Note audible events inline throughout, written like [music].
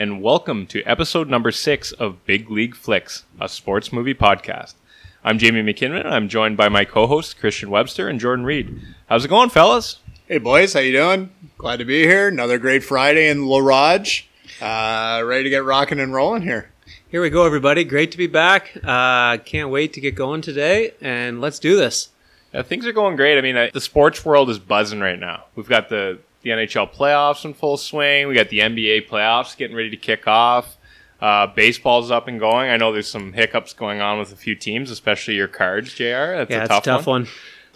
Hello, everyone, and welcome to episode number six of Big League Flicks, a sports movie podcast. I'm Jamie McKinnon, and I'm joined by my co-hosts Christian Webster and Jordan Reed. How's it going, fellas? Hey boys, how you doing? Glad to be here. Another great Friday in La Raj. Uh, ready to get rocking and rolling here. Here we go, everybody. Great to be back. Uh, can't wait to get going today, and let's do this. Yeah, things are going great. I mean, uh, the sports world is buzzing right now. We've got the the NHL playoffs in full swing. We got the NBA playoffs getting ready to kick off. Uh, baseball's up and going. I know there's some hiccups going on with a few teams, especially your cards, Jr. That's yeah, a it's tough, a tough one.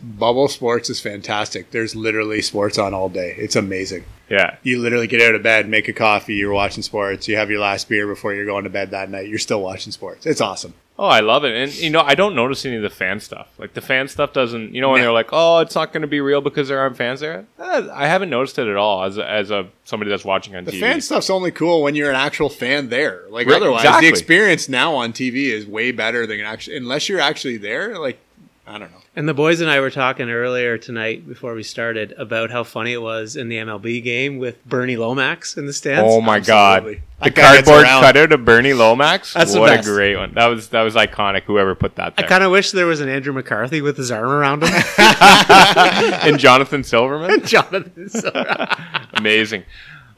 Bubble sports is fantastic. There's literally sports on all day. It's amazing. Yeah, You literally get out of bed, make a coffee, you're watching sports. You have your last beer before you're going to bed that night. You're still watching sports. It's awesome. Oh, I love it. And, you know, I don't notice any of the fan stuff. Like, the fan stuff doesn't, you know, when No. they're like, oh, it's not going to be real because there aren't fans there. Eh, I haven't noticed it at all as a, as a somebody that's watching on The TV. fan stuff's only cool when you're an actual fan there. Like Right, otherwise, exactly. the experience now on TV is way better than actually unless you're actually there. Like I don't know. And the boys and I were talking earlier tonight before we started about how funny it was in the MLB game with Bernie Lomax in the stands. Oh my Absolutely. god! The That cardboard cutter cutout of Bernie Lomax. That's the what a great one. That was that was iconic. Whoever put that I kind of wish there was an Andrew McCarthy with his arm around him. [laughs] and Jonathan Silverman. [laughs] Jonathan. Silver. [laughs] Amazing.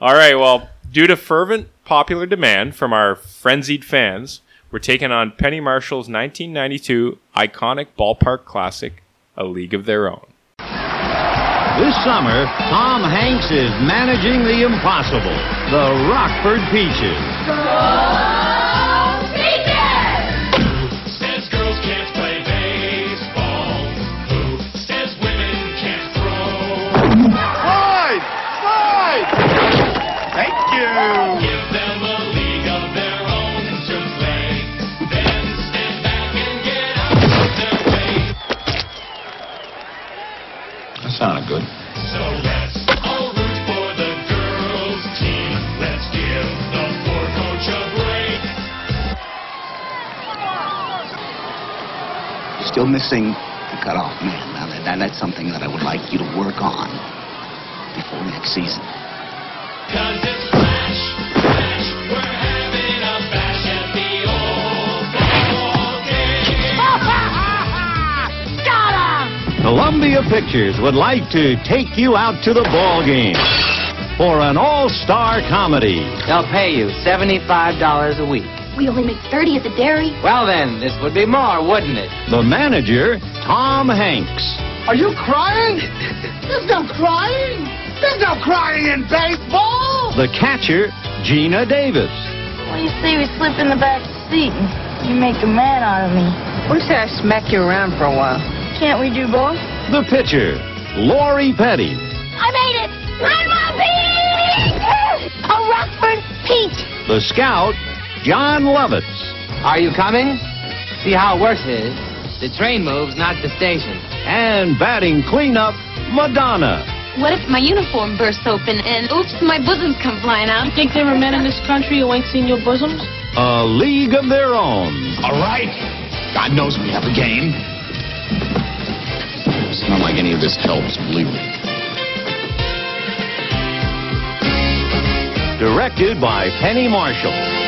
All right. Well, due to fervent popular demand from our frenzied fans, we're taking on Penny Marshall's 1992 iconic ballpark classic, A League of Their Own. This summer, Tom Hanks is managing the impossible, the Rockford Peaches. Still missing the oh, cutoff man. Now, that, that- that's something that I would like you to work on before next season. Cause it's Flash, Flash. We're having a bash at the old ball game. Columbia Pictures would like to take you out to the ball game for an all-star comedy. They'll pay you $75 a week. We only make 30 at the dairy. Well, then, this would be more, wouldn't it? The manager, Tom Hanks. Are you crying? [laughs] There's no crying! There's no crying in baseball! The catcher, Geena Davis. What do you say we slip in the back seat and you make a man out of me? What if I smack you around for a while? Can't we do both? The pitcher, Lori Petty. I made it! Grandma Peach! A Rockford Peach! The scout, Jon Lovitz. Are you coming? See how it works is the train moves, not the station. And batting cleanup, Madonna. What if my uniform bursts open and oops, my bosoms come flying out? Think there are men in this country who ain't seen your bosoms? A league of their own. All right. God knows we have a game. It's not like any of this helps, believe me. Directed by Penny Marshall.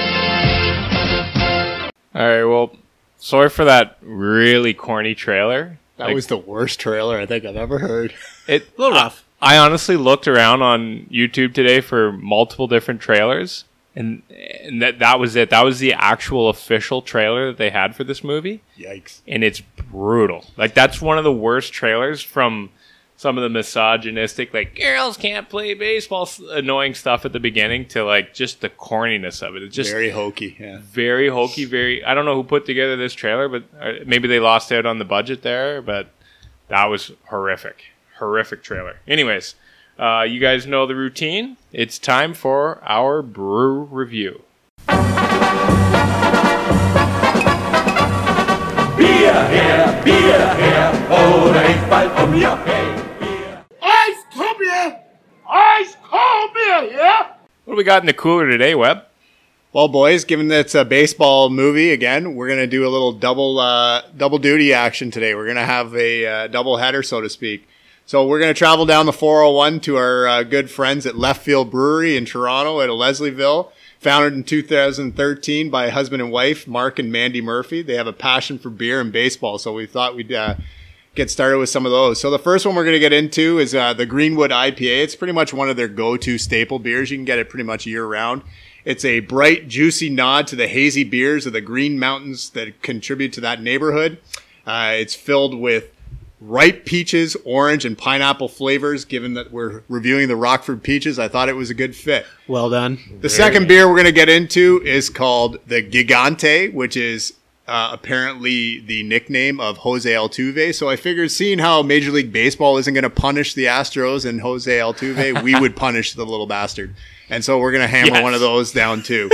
All right. Well, sorry for that really corny trailer. That Like, was the worst trailer I think I've ever heard. [laughs] it. a little rough. I honestly looked around on YouTube today for multiple different trailers, and and that that was it. That was the actual official trailer that they had for this movie, Yikes. and it's brutal. Like that's one of the worst trailers from some of the misogynistic, like girls can't play baseball, annoying stuff at the beginning to like just the corniness of it. It's just Very hokey. Yeah. very hokey. Very. I don't know who put together this trailer, but uh, maybe they lost out on the budget there. But that was horrific, horrific trailer. Anyways, uh, you guys know the routine. It's time for our brew review. Ice cold beer! Ice cold beer, yeah? What do we got in the cooler today, Webb? Well, boys, given that it's a baseball movie again, we're gonna do a little double uh, double duty action today. We're gonna have a uh, double header, so to speak. So we're going to travel down the 401 to our uh, good friends at Left Field Brewery in Toronto at Leslieville. Founded in 2013 by husband and wife, Mark and Mandy Murphy. They have a passion for beer and baseball, so we thought we'd uh, get started with some of those. So the first one we're going to get into is uh, the Greenwood IPA. It's pretty much one of their go-to staple beers. You can get it pretty much year round. It's a bright, juicy nod to the hazy beers of the Green Mountains that contribute to that neighborhood. Uh, it's filled with ripe peaches, orange, and pineapple flavors. Given that we're reviewing the Rockford peaches, I thought it was a good fit. Well done. The second beer we're going to get into is called the Gigante, which is uh, apparently the nickname of Jose Altuve. So I figured, seeing how Major League Baseball isn't going to punish the Astros and Jose Altuve, we would punish the little bastard. And so we're going to hammer Yes. one of those down too.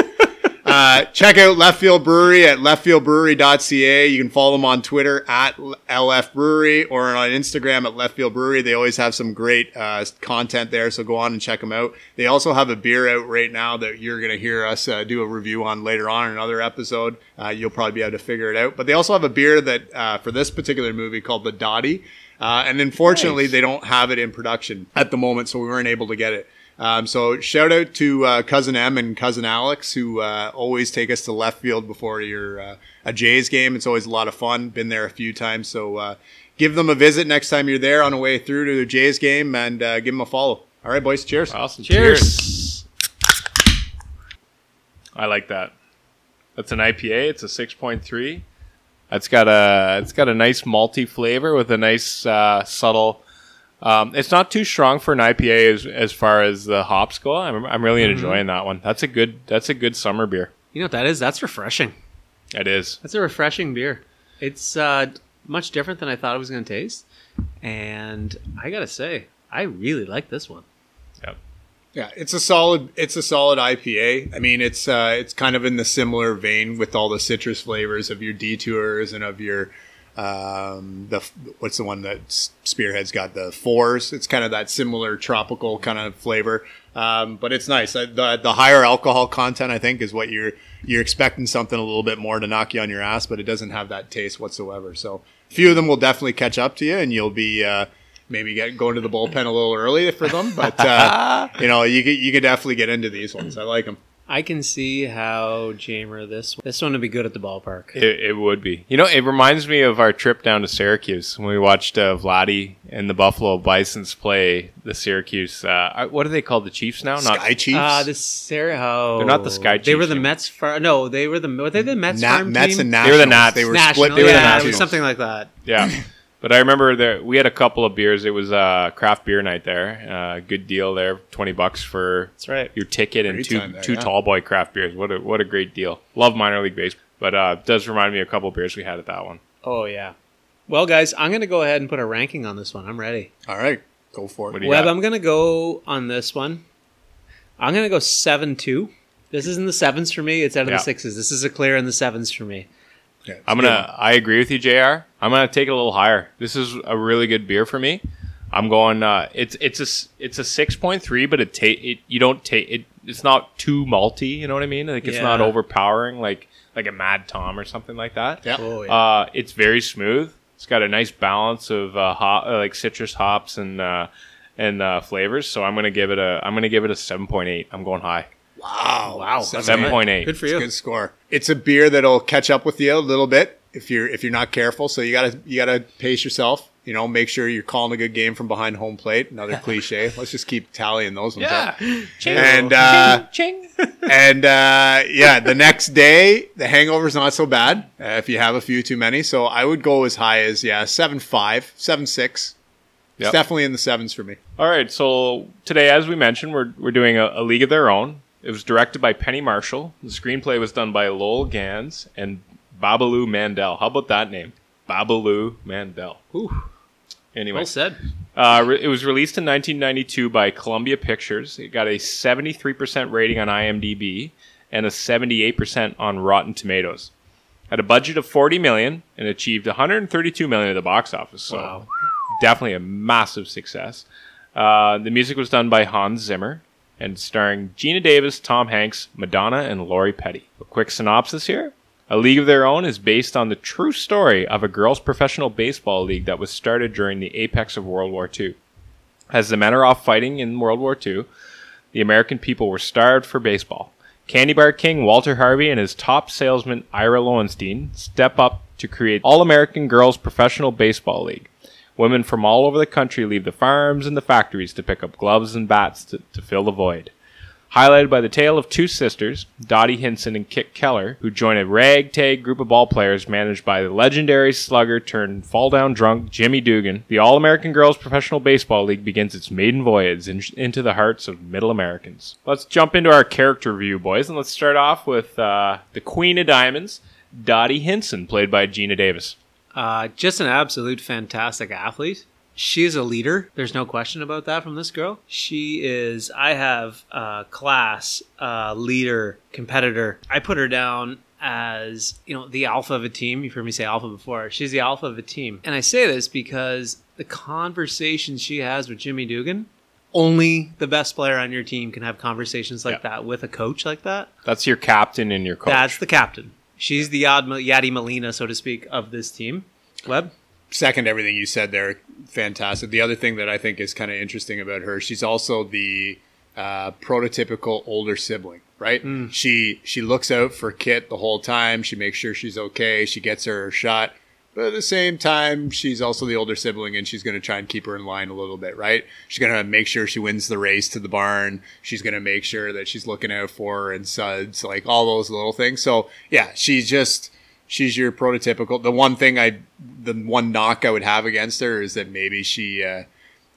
Uh, check out Left Field Brewery at leftfieldbrewery.ca. You can follow them on Twitter at LF Brewery or on Instagram at Left Field Brewery. They always have some great uh, content there, so go on and check them out. They also have a beer out right now that you're going to hear us uh, do a review on later on in another episode. Uh, you'll probably be able to figure it out. But they also have a beer that uh, for this particular movie called the Dottie. Uh, and unfortunately, they don't have it in production at the moment, so we weren't able to get it. Um, so shout out to uh, cousin M and cousin Alex who uh, always take us to left field before your uh, a Jays game. It's always a lot of fun. Been there a few times, so uh, give them a visit next time you're there on the way through to the Jays game and uh, give them a follow. All right, boys. Cheers. Awesome. Cheers. I like that. That's an IPA. It's a six point three. It's got a it's got a nice malty flavor with a nice uh, subtle. Um, it's not too strong for an IPA as, as far as the hops go. I'm, I'm really enjoying that one. That's a good that's a good summer beer. You know what that is? That's refreshing. It is. That's a refreshing beer. It's uh, much different than I thought it was going to taste. And I got to say, I really like this one. Yep. Yeah, it's a solid. It's a solid IPA. I mean, it's uh, it's kind of in the similar vein with all the citrus flavors of your detours and of your um, the what's the one that Spearhead's got the fours. It's kind of that similar tropical kind of flavor. Um, but it's nice. The the higher alcohol content, I think, is what you're you're expecting something a little bit more to knock you on your ass, but it doesn't have that taste whatsoever. So a few of them will definitely catch up to you, and you'll be. Uh, Maybe get going to the bullpen a little early for them, but uh, [laughs] you know you could you could definitely get into these ones. I like them. I can see how Jamer this this one would be good at the ballpark. It, it would be. You know, it reminds me of our trip down to Syracuse when we watched uh, Vladdy and the Buffalo Bisons play the Syracuse. Uh, what are they called? The Chiefs now? Not Sky Chiefs. Uh, the Sarah, oh, They're not the Sky Chiefs. They were the anymore. Mets. Far, no, they were the were they the Mets Nat- farm Mets team? and They were the Nats. They were National, split. They were yeah, the it Nationals. was something like that. Yeah. [laughs] But I remember there we had a couple of beers. It was a craft beer night there. Uh, good deal there, twenty bucks for That's right. your ticket and Great two there, two yeah. tall boy craft beers. What a what a great deal. Love minor league baseball, but uh, it does remind me of a couple of beers we had at that one. Oh yeah. Well, guys, I'm going to go ahead and put a ranking on this one. I'm ready. All right, go for it. do Webb, got? I'm going to go on this one. I'm going to go seven two. This isn't the sevens for me. It's out of Yeah. the sixes. This is a clear in the sevens for me. Yeah, I'm gonna. I agree with you, Jr. I'm gonna take it a little higher. This is a really good beer for me. I'm going. Uh, it's it's a it's a six point three, but it take it. You don't take it. It's not too malty. You know what I mean? Like it's not overpowering, like like a Mad Tom or something like that. Yeah. Oh yeah. Uh, it's very smooth. It's got a nice balance of uh, hop, uh, like citrus hops and uh, and uh, flavors. So I'm gonna give it a. I'm gonna give it a seven point eight. I'm going high. Wow, Wow. Seven point eight. Good for It's a you. good score. It's a beer that'll catch up with you a little bit if you're if you're not careful. So you gotta you gotta pace yourself. You know, make sure you're calling a good game from behind home plate. Another [laughs] cliche. Let's just keep tallying those ones up. And uh, Ching. [laughs] [laughs] and uh, yeah, the next day the hangover's not so bad uh, if you have a few too many. So I would go as high as yeah seven five, seven six. It's Yep. definitely in the sevens for me. All right, so today, as we mentioned, we're, we're doing a, a League of Their Own. It was directed by Penny Marshall. The screenplay was done by Lowell Ganz and Babaloo Mandel. How about that name? Babaloo Mandel. Ooh, Anyway, well said. uh, re- it was released in 1992 by Columbia Pictures. It got a 73% rating on IMDb and a 78% on Rotten Tomatoes. Had a budget of 40 million and achieved 132 million at the box office. So Wow. definitely a massive success. Uh, the music was done by Hans Zimmer and starring Geena Davis, Tom Hanks, Madonna, and Lori Petty. A quick synopsis here. A League of Their Own is based on the true story of a girls' professional baseball league that was started during the apex of World War II. As the men are off fighting in World War II, the American people were starved for baseball. Candy Bar King Walter Harvey and his top salesman Ira Lowenstein step up to create All American Girls Professional Baseball League. Women from all over the country leave the farms and the factories to pick up gloves and bats to, to fill the void. Highlighted by the tale of two sisters, Dottie Hinson and Kit Keller, who join a ragtag group of ball players managed by the legendary slugger turned fall down drunk Jimmy Dugan, the All American Girls Professional Baseball League begins its maiden voyage in, into the hearts of middle Americans. Let's jump into our character review, boys, and let's start off with uh, the Queen of Diamonds, Dottie Hinson, played by Geena Davis. Uh, just an absolute fantastic athlete. She is a leader. There's no question about that from this girl. She is, I have uh, class, uh, leader, competitor. I put her down as, you know, the alpha of a team. You've heard me say alpha before. She's the alpha of a team. And I say this because the conversations she has with Jimmy Dugan, only the best player on your team can have conversations like Yeah. that with a coach like that. That's your captain and your coach. That's the captain. She's the Yad, Yadi Molina, so to speak, of this team. Webb? second everything you said there. Fantastic. The other thing that I think is kind of interesting about her, she's also the uh, prototypical older sibling, right? She she looks out for Kit the whole time. She makes sure she's okay. She gets her shot. But at the same time, she's also the older sibling, and she's going to try and keep her in line a little bit, right? She's going to make sure she wins the race to the barn. She's going to make sure that she's looking out for her and suds, like all those little things. So yeah, she's just she's your prototypical. The one thing I, the one knock I would have against her is that maybe she uh,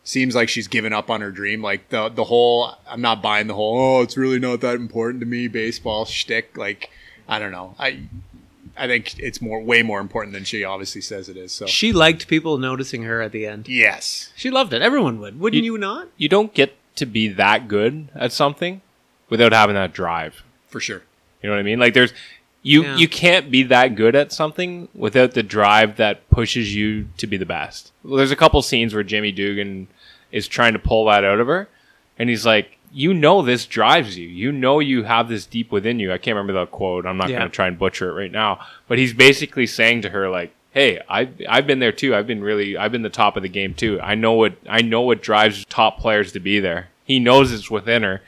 seems like she's given up on her dream. Like the the whole, I'm not buying the whole. Oh, it's really not that important to me. Baseball shtick. Like I don't know. I I think it's more way more important than she obviously says it is. So She liked people noticing her at the end. yes, She loved it. Everyone would. Wouldn't you, not? you don't get to be that good at something without having that drive. for sure. You know what I mean? Like there's you Yeah. you can't be that good at something without the drive that pushes you to be the best. Well, there's a couple scenes where Jimmy Dugan is trying to pull that out of her and he's like, "You know this drives you. You know you have this deep within you." I can't remember the quote. I'm not Yeah. going to try and butcher it right now, but he's basically saying to her like, "Hey, I've I've been there too. I've been really I've been the top of the game too. I know what I know what drives top players to be there." He knows it's within her.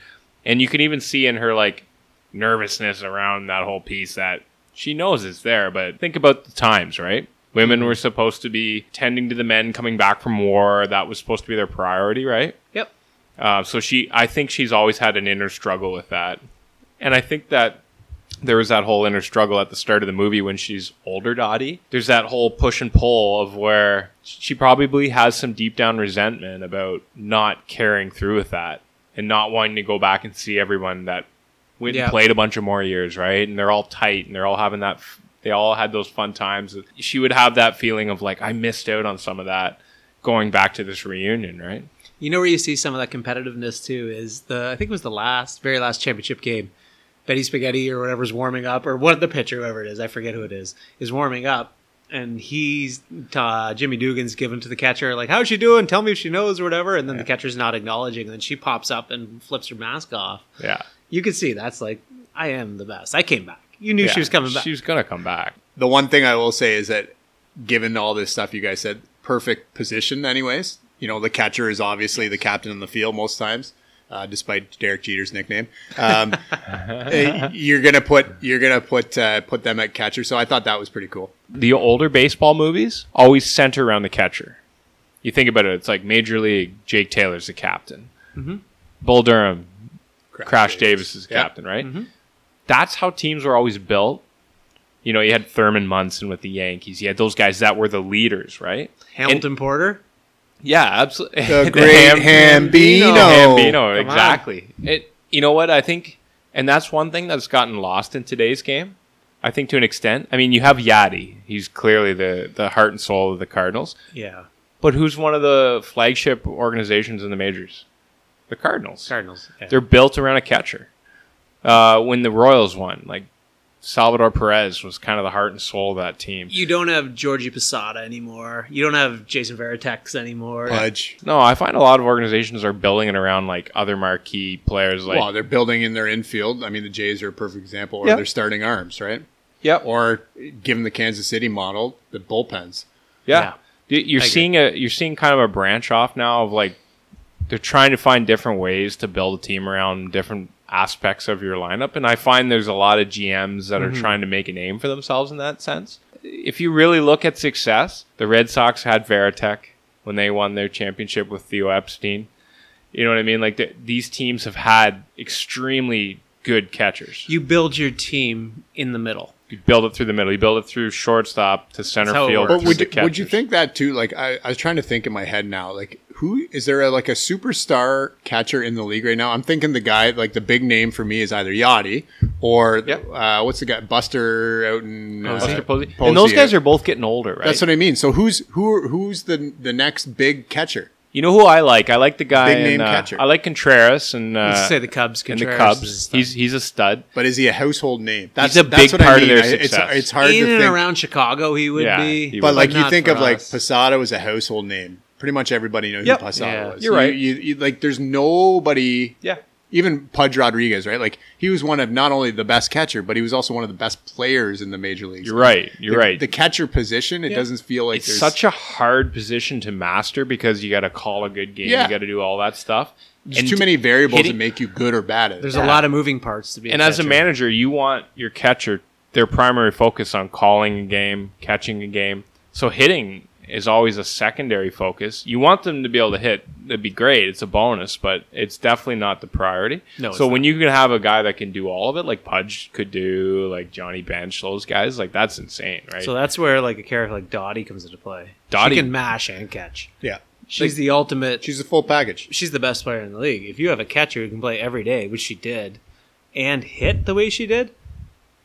And you can even see in her like nervousness around that whole piece that she knows it's there, but think about the times, right? Women mm-hmm. were supposed to be tending to the men coming back from war. That was supposed to be their priority, right? Yep. Uh, so she, I think she's always had an inner struggle with that, and I think that there was that whole inner struggle at the start of the movie when she's older, Dottie. There's that whole push and pull of where she probably has some deep down resentment about not carrying through with that and not wanting to go back and see everyone that went Yeah. and played a bunch of more years, right? And they're all tight and they're all having that. f- They all had those fun times. She would have that feeling of like I missed out on some of that going back to this reunion, right? You know where you see some of that competitiveness too is the I think it was the last very last championship game. Betty Spaghetti or whatever's warming up, or what the pitcher, whoever it is, I forget who it is, is warming up, and he's uh, Jimmy Dugan's given to the catcher like, "How's she doing? Tell me if she knows or whatever." And then the catcher's not acknowledging, and then she pops up and flips her mask off. Yeah. You can see that's like, I am the best. I came back. You knew Yeah, she was coming back. She was gonna come back. The one thing I will say is that given all this stuff you guys said, perfect position anyways. You know, the catcher is obviously the captain in the field most times. Uh, despite Derek Jeter's nickname, um, [laughs] eh, you're gonna put you're gonna put uh, put them at catcher. So I thought that was pretty cool. the older baseball movies always center around the catcher. You think about it, it's like Major League, Jake Taylor's the captain. Bull Durham, Crash, Davis is the Yeah. captain, right? That's how teams were always built. You know, you had Thurman Munson with the Yankees. You had those guys that were the leaders, right? Hamilton Porter. Yeah, absolutely. The [laughs] great Hambino. Hambino, Come on. exactly. It. You know what? I think, and that's one thing that's gotten lost in today's game. I think to an extent. I mean, you have Yadi. He's clearly the the heart and soul of the Cardinals. Yeah, But who's one of the flagship organizations in the majors? The Cardinals. Cardinals. Yeah. They're built around a catcher. Uh, when the Royals won, like Salvador Perez was kind of the heart and soul of that team. You don't have Georgie Posada anymore. You don't have Jason Varitek anymore. Pudge. No, I find a lot of organizations are building it around like other marquee players. Like, well, they're building in their infield. I mean, the Jays are a perfect example. Or Yep. their starting arms, right? yep, Or given the Kansas City model, the bullpens. yeah. Yeah. You- You're I agree. seeing a you're seeing kind of a branch off now of like they're trying to find different ways to build a team around different aspects of your lineup. And I find there's a lot of GMs that are mm-hmm. trying to make a name for themselves in that sense. If you really look at success, the Red Sox had Varitek when they won their championship with Theo Epstein. You know what I mean? Like the, these teams have had extremely good catchers. You build your team in the middle. You build it through the middle. You build it through shortstop to center That's how it field. But would you, would you think that too? Like I, I was trying to think in my head now. Like who is there a, like a superstar catcher in the league right now? I'm thinking the guy like the big name for me is either Yadi or Yep. uh, what's the guy Buster out in uh, Buster Posey? Posey, And those guys are both getting older, right? That's what I mean. So who's who? Who's the the next big catcher? You know who I like? I like the guy. Big name in, uh, catcher. I like Contreras and uh, say the Cubs. and the Cubs. He's he's a stud. But is he a household name? That's a that's big what I part of their I- It's success. it's hard in to and think. around Chicago, he would Yeah, be. he but would. like you think for of like us. Posada was a household name. Pretty much everybody knew Yep. who Posada Yeah. was. You're right. You, you, like there's nobody. Yeah. Even Pudge Rodriguez, right? Like he was one of not only the best catcher, but he was also one of the best players in the major leagues. You're right. You're the, right. The catcher position, it doesn't feel like it's there's such a hard position to master because you got to call a good game. Yeah. You got to do all that stuff. there's too many variables hitting- that make you good or bad at it. There's a lot of moving parts to be. And as a manager, you want your catcher their primary focus on calling a game, catching a game. So hitting is always a secondary focus. You want them to be able to hit. That'd be great. It's a bonus, but it's definitely not the priority. No, so when you can have a guy that can do all of it, like Pudge could do, like Johnny Bench, those guys, like that's insane, right? So that's where like a character like Dottie comes into play. Dottie- she can mash and catch. yeah. She's the ultimate. She's a full package. she's the best player in the league. If you have a catcher who can play every day, which she did, and hit the way she did,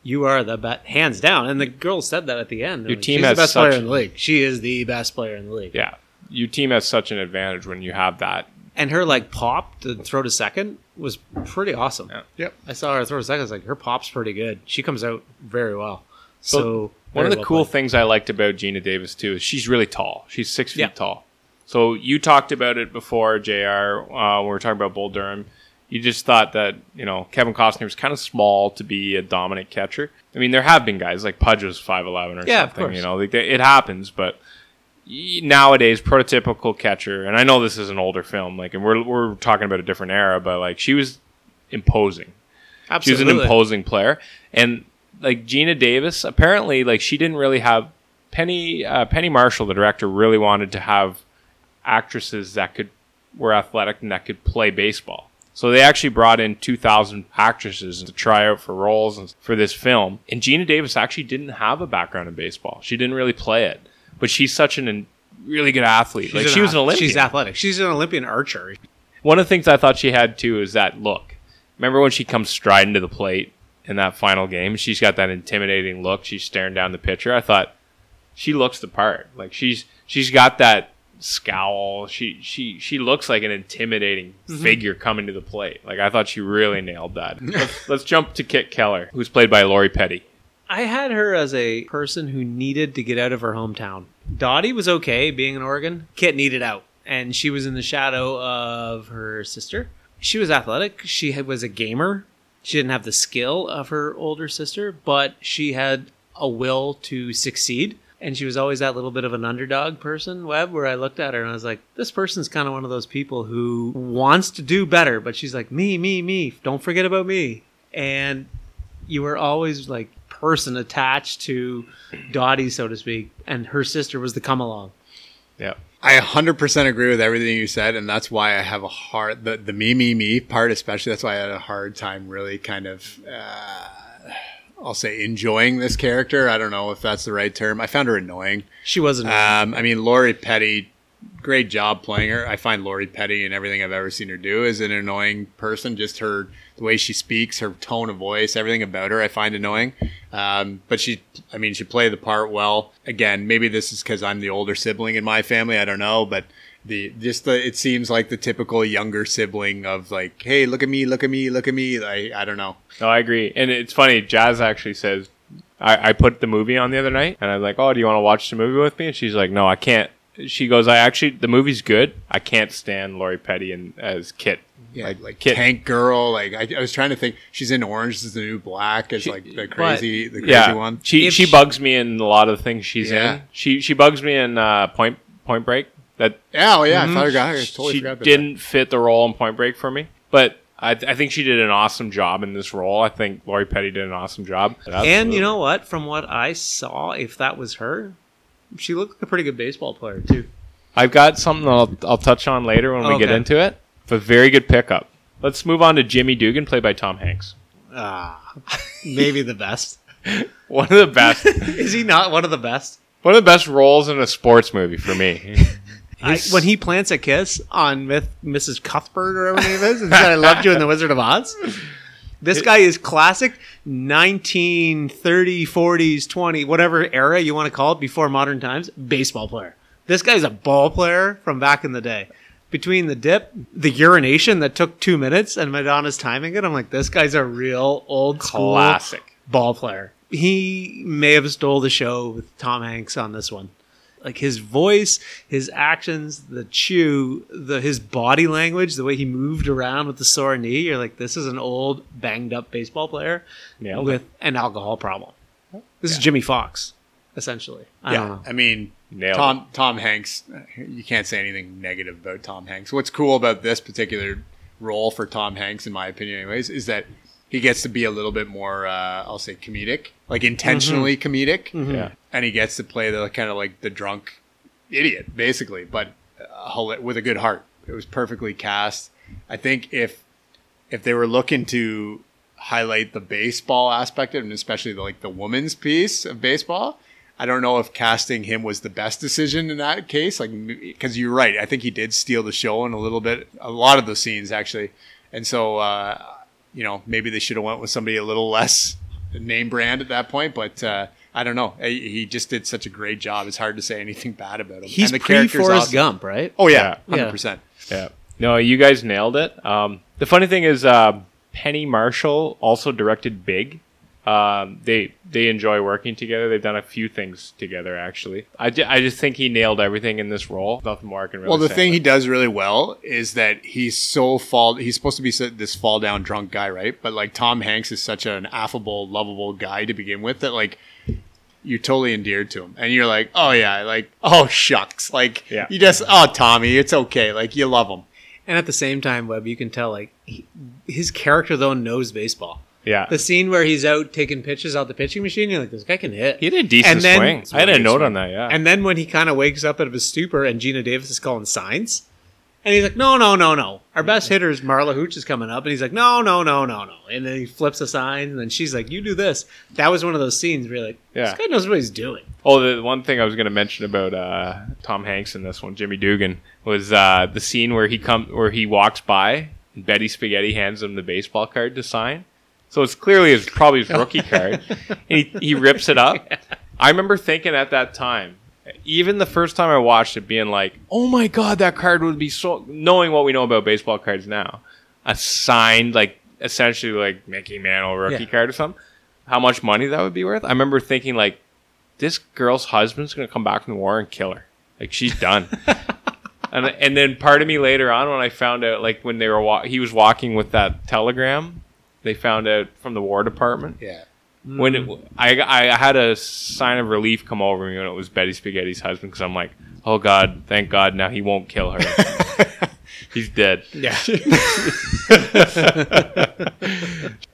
you are the best, hands down. And the girl said that at the end. Your team she's has the best such- player in the league. She is the best player in the league. yeah, your team has such an advantage when you have that. And her like pop to throw to second was pretty awesome. Yeah. Yep. I saw her throw to second. I was like, her pop's pretty good. She comes out very well. So, One of the well cool played. things I liked about Geena Davis too is she's really tall. She's six feet Yeah. tall. So you talked about it before, Jr. Uh, when we were talking about Bull Durham. You just thought that you know Kevin Costner was kind of small to be a dominant catcher. I mean, there have been guys like Pudge was five eleven or Yeah, something. You know, like, it happens, but nowadays prototypical catcher. And I know this is an older film, like, and we're we're talking about a different era, but like she was imposing. Absolutely. she was an imposing player, and like Geena Davis, apparently, like she didn't really have Penny uh, Penny Marshall, the director, really wanted to have actresses that could were athletic and that could play baseball. So they actually brought in 2,000 actresses to try out for roles for this film. And Geena Davis actually didn't have a background in baseball. She didn't really play it, but she's such an, really good athlete. She's like she was an Olympian. She's athletic. She's an Olympian archer. One of the things I thought she had too is that look. Remember when she comes striding to the plate in that final game? She's got that intimidating look. She's staring down the pitcher. I thought she looks the part. Like she's she's got that scowl. She she she looks like an intimidating mm-hmm. figure coming to the plate. Like I thought she really nailed that. [laughs] let's, let's jump to Kit Keller, who's played by Lori Petty. I had her as a person who needed to get out of her hometown. Dottie was okay being in Oregon. Kit needed out, and she was in the shadow of her sister. She was athletic. She had, was a gamer. She didn't have the skill of her older sister, but she had a will to succeed. And she was always that little bit of an underdog person, Webb, where I looked at her and I was like, this person's kind of one of those people who wants to do better, but she's like, me, me, me. Don't forget about me. And you were always like person attached to Dottie, so to speak, and her sister was the come along. Yeah. I 100% agree with everything you said, and that's why I have a hard the the me me me part, especially. That's why I had a hard time really kind of, uh, I'll say, enjoying this character. I don't know if that's the right term. I found her annoying. She wasn't. Um, I mean, Lori Petty, great job playing her. I find Lori Petty and everything I've ever seen her do is an annoying person. Just her the way she speaks, her tone of voice, everything about her, I find annoying. Um, but she, I mean, she played the part well. Again, maybe this is because I'm the older sibling in my family. I don't know, but the just the it seems like the typical younger sibling of like, hey, look at me, look at me, look at me. I I don't know. No, I agree. And it's funny, Jazz actually says, I, I put the movie on the other night, and I'm like, oh, do you want to watch the movie with me? And she's like, no, I can't. She goes, I actually, the movie's good. I can't stand Lori Petty and, as Kit. Yeah, like, like Kit. Tank Girl. Like I, I was trying to think, she's in Orange is the New Black as like the crazy, the crazy yeah, one. She If she she- bugs me in a lot of things she's Yeah. in. She she bugs me in uh, Point Point Break. That Yeah, oh, yeah. I Mhm. I got. I totally she forgot about didn't fit the role in Point Break for me, but I, I think she did an awesome job in this role. I think Lori Petty did an awesome job. And you know what? From what I saw, if that was her, she looked like a pretty good baseball player too. I've got something I'll, I'll touch on later when we get into it. But very good pickup. Let's move on to Jimmy Dugan, played by Tom Hanks. Ah, [laughs] maybe the best. [laughs] One of the best. [laughs] Is he not one of the best? one of the best roles in a sports movie for me. I, when he plants a kiss on Myth, Mrs. Cuthbert or whatever her name is, and said, "I loved you" in The Wizard of Oz. This guy is classic 1930s, 40s, 20, whatever era you want to call it before modern times, baseball player. This guy's a ball player from back in the day. Between the dip, the urination that took two minutes, and Madonna's timing it, I'm like, this guy's a real old school Classic. ball player. He may have stole the show with Tom Hanks on this one. Like his voice, his actions, the chew, the his body language, the way he moved around with the sore knee, you're like, this is an old, banged up baseball player Nailed with an alcohol problem. This is Jimmie Foxx, essentially. I yeah, don't know. I mean, Nailed Tom Tom Hanks. You can't say anything negative about Tom Hanks. What's cool about this particular role for Tom Hanks, in my opinion, anyways, is that he gets to be a little bit more, uh, I'll say, comedic, like intentionally comedic, Yeah. and he gets to play the kind of like the drunk idiot, basically, but uh, with a good heart. It was perfectly cast. I think if if they were looking to highlight the baseball aspect of it, and especially the, like the woman's piece of baseball, I don't know if casting him was the best decision in that case. Like, because you're right, I think he did steal the show in a little bit, a lot of the scenes actually, and so uh, you know maybe they should have went with somebody a little less name brand at that point, but. Uh, I don't know. He he just did such a great job. It's hard to say anything bad about him. He's and the pre character's Forrest awesome. Gump, right? Oh yeah, Yeah. hundred percent. Yeah. No, you guys nailed it. Um, the funny thing is, uh, Penny Marshall also directed Big. Um, they they enjoy working together. They've done a few things together, actually. I, ju- I just think he nailed everything in this role. Nothing more I can really Well, the say thing about he does really well is that he's so fall. He's supposed to be this fall down drunk guy, right? But like Tom Hanks is such an affable, lovable guy to begin with that like you're totally endeared to him, and you're like, oh yeah, like oh shucks, like Yeah. you just oh Tommy, it's okay, like you love him. And at the same time, Webb, you can tell like he, his character though knows baseball. Yeah. The scene where he's out taking pitches out the pitching machine, you're like, this guy can hit. he did a decent And then- swing. I had a note on that. Yeah. And then when he kind of wakes up out of his stupor and Geena Davis is calling signs, and he's like, no, no, no, no. Our best hitter is Marla Hooch is coming up. And he's like, no, no, no, no, no. And then he flips a sign, and then she's like, you do this. That was one of those scenes where you're like, Yeah. this guy knows what he's doing. Oh, the one thing I was going to mention about uh, Tom Hanks in this one, Jimmy Dugan, was uh, the scene where he come where he walks by and Betty Spaghetti hands him the baseball card to sign. So it's clearly his probably his [laughs] rookie card, and he, he rips it up. I remember thinking at that time, even the first time I watched it, being like, "Oh my god, that card would be so." Knowing what we know about baseball cards now, a signed like essentially like Mickey Mantle rookie Yeah. card or something. How much money that would be worth? I remember thinking like, this girl's husband's gonna come back from the war and kill her. Like she's done. [laughs] and and then part of me later on when I found out like when they were wa- he was walking with that telegram, they found out from the War Department. Yeah. When it, I I had a sign of relief come over me when it was Betty Spaghetti's husband because I'm like, oh God, thank God now he won't kill her. [laughs] He's dead. Yeah. [laughs]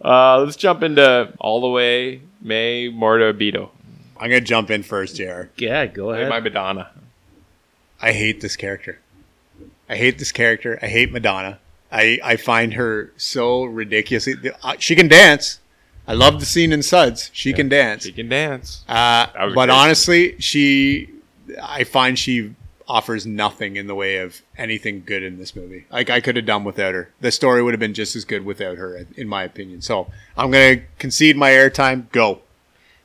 Uh, let's jump into all the way Mae Mordabito. I'm gonna jump in first, Jr. yeah, go Play ahead. my Madonna. I hate this character. I hate this character. I hate Madonna. I, I find her so ridiculously. uh, She can dance. I love the scene in Suds. She can dance. She can dance. Uh, but great. honestly, she, I find she offers nothing in the way of anything good in this movie. Like I could have done without her. The story would have been just as good without her, in my opinion. So I'm gonna concede my airtime. Go.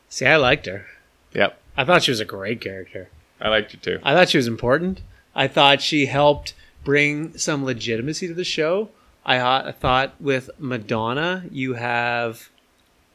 See, I liked her. Yep. I thought she was a great character. I liked it too. I thought she was important. I thought she helped bring some legitimacy to the show. I, thought- I thought with Madonna, you have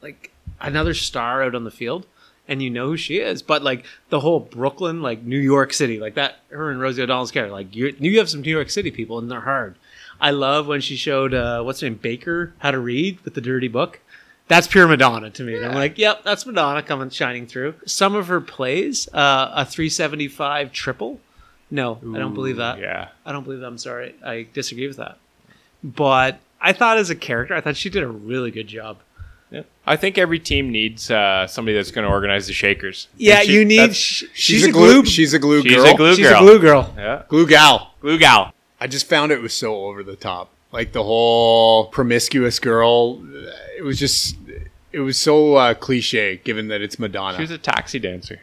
like another star out on the field, and you know who she is. But like the whole Brooklyn, like New York City, like that, her and Rosie O'Donnell's character, like you, you have some New York City people, and they're hard. I love when she showed uh, what's her name Baker how to read with the dirty book. That's pure Madonna to me. And I'm like, yep, that's Madonna coming shining through. Some of her plays, uh, a 375 triple No, I don't believe that. Yeah. I don't believe that. I'm sorry. I disagree with that. But I thought as a character, I thought she did a really good job. Yeah. I think every team needs uh, somebody that's going to organize the Shakers. Yeah, she- you need. that's- sh- She's, a glue. She's a glue girl. She's a glue she's girl. She's a glue girl. Yeah. glue gal. Glue gal. I just found it was so over the top. Like the whole promiscuous girl. It was just. It was so uh, cliche, given that it's Madonna. She was a taxi dancer.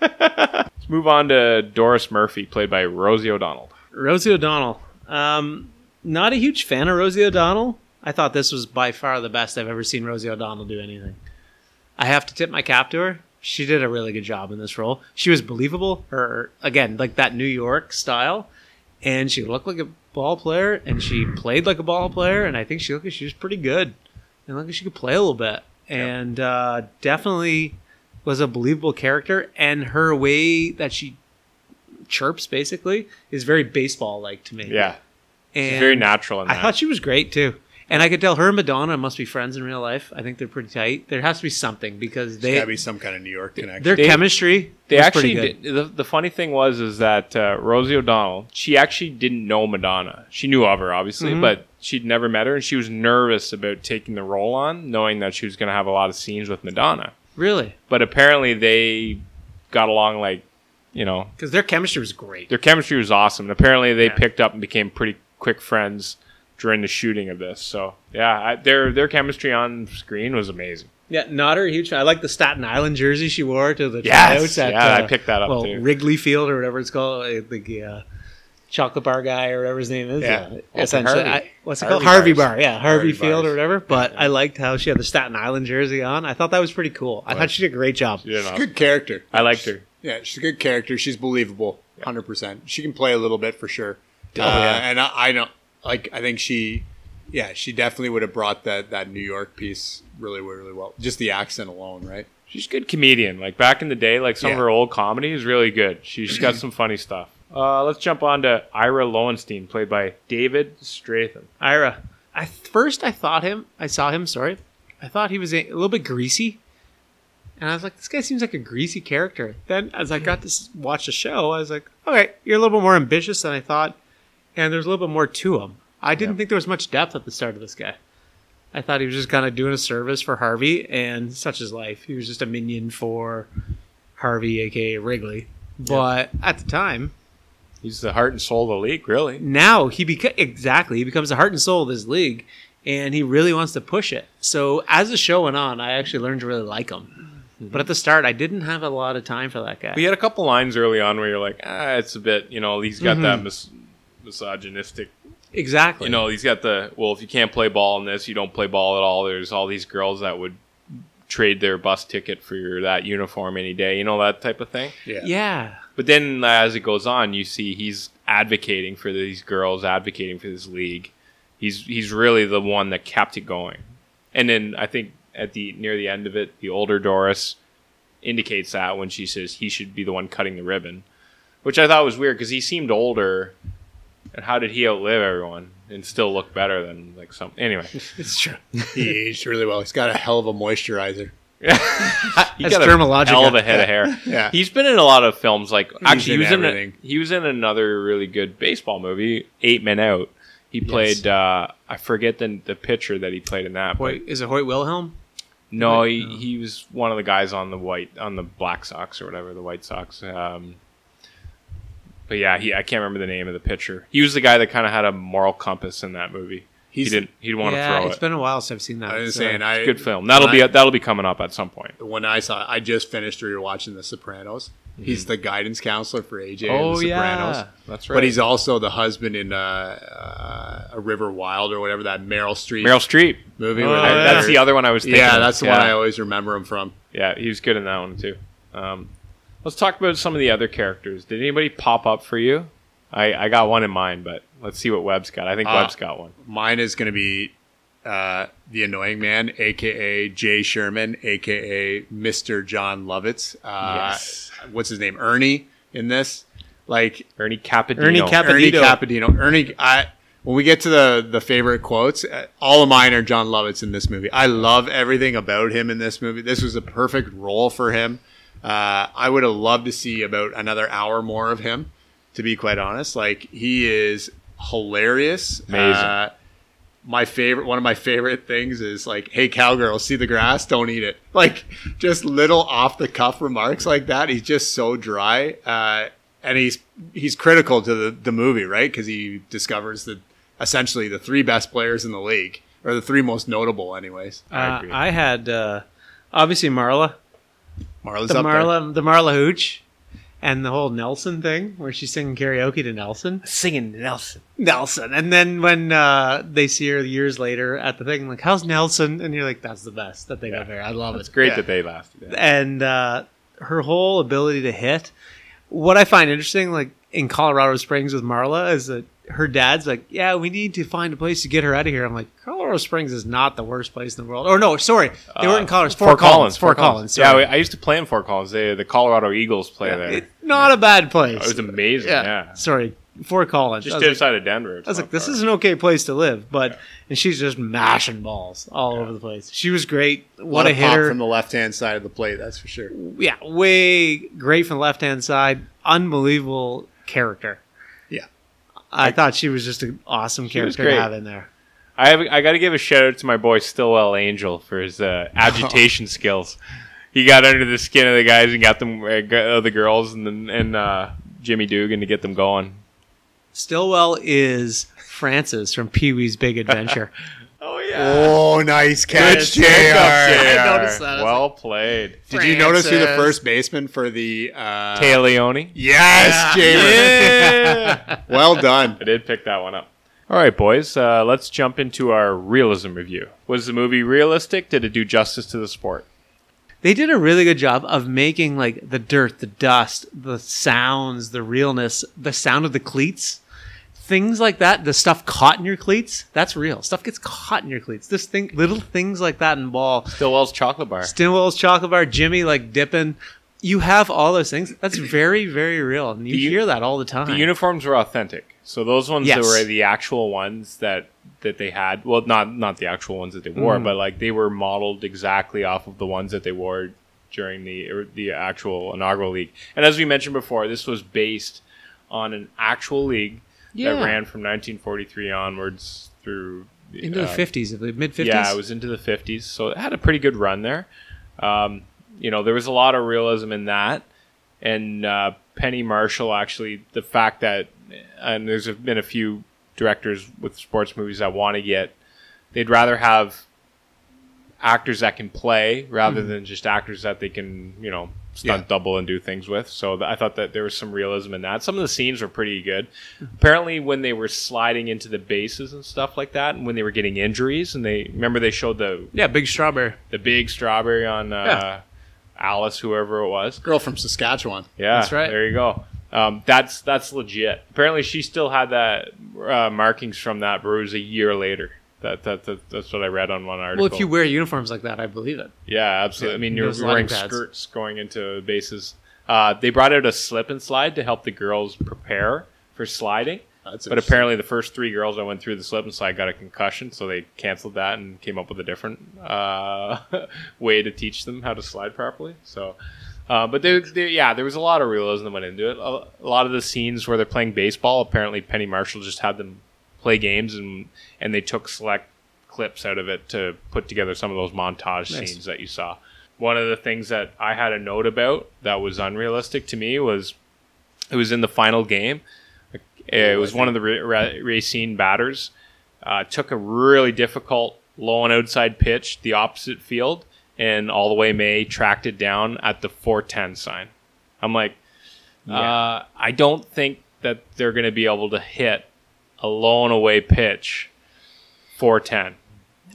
Let's move on to Doris Murphy, played by Rosie O'Donnell. Rosie O'Donnell. Um, not a huge fan of Rosie O'Donnell. I thought this was by far the best I've ever seen Rosie O'Donnell do anything. I have to tip my cap to her. She did a really good job in this role. She was believable. Her again, like that New York style, and she looked like a ball player, and she played like a ball player, and I think she looked like she was pretty good, and looked like she could play a little bit, and uh, definitely was a believable character. And her way that she chirps basically is very baseball like to me. Yeah. and She's very natural in I thought she was great too. And I could tell her and Madonna must be friends in real life. I think they're pretty tight. There has to be something because they gotta be some kind of New York connection. their They- chemistry. They was actually good. did, the, the funny thing was is that uh, Rosie O'Donnell she actually didn't know Madonna. She knew of her obviously, Mhm. but she'd never met her, and she was nervous about taking the role on, knowing that she was going to have a lot of scenes with Madonna. Really, But apparently they got along like, you know, because their chemistry was great. their chemistry was awesome. And apparently they Yeah. picked up and became pretty quick friends during the shooting of this. So yeah, I, their their chemistry on screen was amazing. Yeah, not her huge. fan. I like the Staten Island jersey she wore to the Yes, tryouts at yeah, I uh, picked that up well, too. Wrigley Field or whatever it's called, uh, the uh, chocolate bar guy or whatever his name is. Yeah. Uh, Walter essentially, Harvey. I, what's it Harvey called? Harvey bars. Bar. Yeah, Harvey, Harvey Field bars. or whatever. But I liked how she had the Staten Island jersey on. I thought that was pretty cool. I thought she did a great job. She did She's a good character. I liked her. Yeah, she's a good character. She's believable, hundred percent. She can play a little bit for sure. Oh, uh, yeah. And I, I don't like. I think she, yeah, she definitely would have brought that that New York piece really, really well. Just the accent alone, right? She's a good comedian. Like back in the day, like some Yeah. of her old comedy is really good. She's got [clears throat] some funny stuff. Uh, let's jump on to Ira Lowenstein, played by David Strathairn. Ira. I first I thought him. I saw him. Sorry, I thought he was a, a little bit greasy, and I was like, this guy seems like a greasy character. Then as I got to watch the show, I was like, okay, you're a little bit more ambitious than I thought, and there's a little bit more to him. I didn't think there was much depth at the start of this guy. I thought he was just kind of doing a service for Harvey, and such his life. He was just a minion for Harvey, aka Wrigley. But at the time, He's the heart and soul of the league, really. now he beca- exactly he becomes the heart and soul of this league and he really wants to push it so as the show went on i actually learned to really like him but at the start i didn't have a lot of time for that guy We had a couple lines early on where you're like, ah, it's a bit, you know, he's got Mm-hmm. that mis- misogynistic, exactly you know, he's got the, well, if you can't play ball in this, you don't play ball at all. There's all these girls that would trade their bus ticket for your, that uniform any day, you know, that type of thing. Yeah. yeah But then as it goes on, you see he's advocating for these girls, advocating for this league. He's he's really the one that kept it going. And then I think at the near the end of it, the older Doris indicates that when she says he should be the one cutting the ribbon, which I thought was weird because he seemed older. And how did he outlive everyone and still look better than like some? Anyway, [laughs] it's true He aged really well. He's got a hell of a moisturizer. He That's got a hell of a head of hair. [laughs] Yeah. He's been in a lot of films. Like actually, in he was in a, he was in another really good baseball movie, Eight Men Out. He played uh, I forget the the pitcher that he played in that. Hoyt, is it hoyt wilhelm no, he, he was one of the guys on the white on the Black Sox or whatever the White Sox. Um, but yeah, he I can't remember the name of the pitcher. He was the guy that kind of had a moral compass in that movie. He's- he didn't he didn't want to throw it's it. It's been a while since i've seen that I was so- saying, I Good film. That'll be I- that'll be coming up at some point. when I saw. I just finished rewatching The Sopranos. He's the guidance counselor for AJ in Oh The yeah, that's right. But he's also the husband in uh, uh, a River Wild or whatever that Meryl Streep Meryl Streep. movie. Oh, where that's the other one I was thinking. Yeah, of. that's the Yeah. one I always remember him from. Yeah, he was good in that one too. Um, let's talk about some of the other characters. Did anybody pop up for you? I, I got one in mind, but let's see what Webb's got. I think Uh, Webb's got one. Mine is going to be uh, the annoying man, aka Jay Sherman, aka Mister Jon Lovitz. Uh, Yes. What's his name? Ernie in this. Like Ernie Capadino. Ernie Cap- Ernie Capadino. Capadino. Ernie. I, when we get to the the favorite quotes, uh, all of mine are Jon Lovitz in this movie. I love everything about him in this movie. This was a perfect role for him. Uh, I would have loved to see about another hour more of him. To be quite honest, like he is hilarious. Amazing. Uh, my favorite, one of my favorite things is like, "Hey cowgirl, see the grass? Don't eat it." [laughs] Like just little off the cuff remarks like that. He's just so dry, uh, and he's he's critical to the the movie, right? Because he discovers that essentially the three best players in the league, or the three most notable, anyways. Uh, I had uh, obviously Marla, Marla's the up there. Marla, the Marla Hooch, and the whole Nelson thing where she's singing karaoke to Nelson, Singing Nelson. Nelson, and then when uh, they see her years later at the thing, like, "How's Nelson?" and you're like, "That's the best that they got there. I love It's it." great Yeah. that they lasted. Yeah. And uh, her whole ability to hit. What I find interesting, like in Colorado Springs with Marla, is that her dad's like, "Yeah, we need to find a place to get her out of here." I'm like, Colorado Springs is not the worst place in the world. Or no, sorry, they weren't in uh, Colorado. Fort, Collins. Fort Collins. Yeah, I used to play in Fort Collins. They, the Colorado Eagles play there. It- not a bad place. it was amazing. Yeah, Sorry, Fort Collins. just I was like, outside of Denver. I was like, this far. is an okay place to live, but and she's just mashing balls all over the place. She was great. A What lot a of pop hitter! from the left hand side of the plate, that's for sure. yeah, way great from the left hand side. Unbelievable character. Yeah. I, thought she was just an awesome character to have in there. I have, I got to give a shout out to my boy Stilwell Angel for his uh, [laughs] agitation skills. He got under the skin of the guys and got them uh, g- uh, the girls and then and uh, Jimmy Dugan to get them going. Stilwell is Francis from Pee Wee's Big Adventure. [laughs] Oh nice catch, JR. I noticed that. I was Well played, Did you notice who the Francis. first baseman for the uh, Téa Leoni. Yes, Jamer. Yeah. [laughs] Well done. I did pick that one up. All right, boys. Uh, let's jump into our realism review. Was the movie realistic? Did it do justice to the sport? they did a really good job of making like the dirt, the dust, the sounds, the realness, the sound of the cleats, things like that. The stuff caught in your cleats, that's real. Stuff gets caught in your cleats. This thing, little things like that in ball. Stilwell's chocolate bar. Stinwell's chocolate bar, Jimmy like dipping. You have all those things. That's very, very real, and you The hear that all the time. The uniforms were authentic. So those ones Yes. that were the actual ones that that they had. Well, not not the actual ones that they wore, Mhm. but like they were modeled exactly off of the ones that they wore during the the actual inaugural league. And as we mentioned before, this was based on an actual league Yeah. that ran from 1943 onwards through into the uh, fifties, the mid fifties. Yeah, it was into the 50s. So it had a pretty good run there. Um, you know, there was a lot of realism in that. And uh, Penny Marshall, actually, the fact that, and there's been a few directors with sports movies that want to get, they'd rather have actors that can play rather Mhm. than just actors that they can, you know, stunt double and do things with. So th- I thought that there was some realism in that. Some of the scenes were pretty good. Apparently, when they were sliding into the bases and stuff like that, and when they were getting injuries, and they remember they showed the yeah, big strawberry. the big strawberry on uh, Yeah. Alice, whoever it was. Girl from Saskatchewan. Yeah, That's right. There you go. Um, that's that's legit. Apparently, she still had that uh, markings from that bruise a year later. That, that, that that's what I read on one article. Well, if you wear uniforms like that, I believe it. Yeah, absolutely. I mean, you're Those wearing pads. skirts going into bases. Uh, they brought out a slip and slide to help the girls prepare for sliding. That's but apparently, the first three girls that went through the slip and slide got a concussion, so they canceled that and came up with a different uh, [laughs] way to teach them how to slide properly. So, uh, but there, there, yeah, there was a lot of realism that went into it. A, a lot of the scenes where they're playing baseball, apparently Penny Marshall just had them play games, and and they took select clips out of it to put together some of those montage Nice. scenes that you saw. One of the things that I had a note about that was unrealistic to me was it was in the final game. It was one of the Ra- Ra- Racine batters uh, took a really difficult low and outside pitch, the opposite field, and all the way Mae tracked it down at the 410 sign. I'm like, uh, I don't think that they're going to be able to hit a low and away pitch 410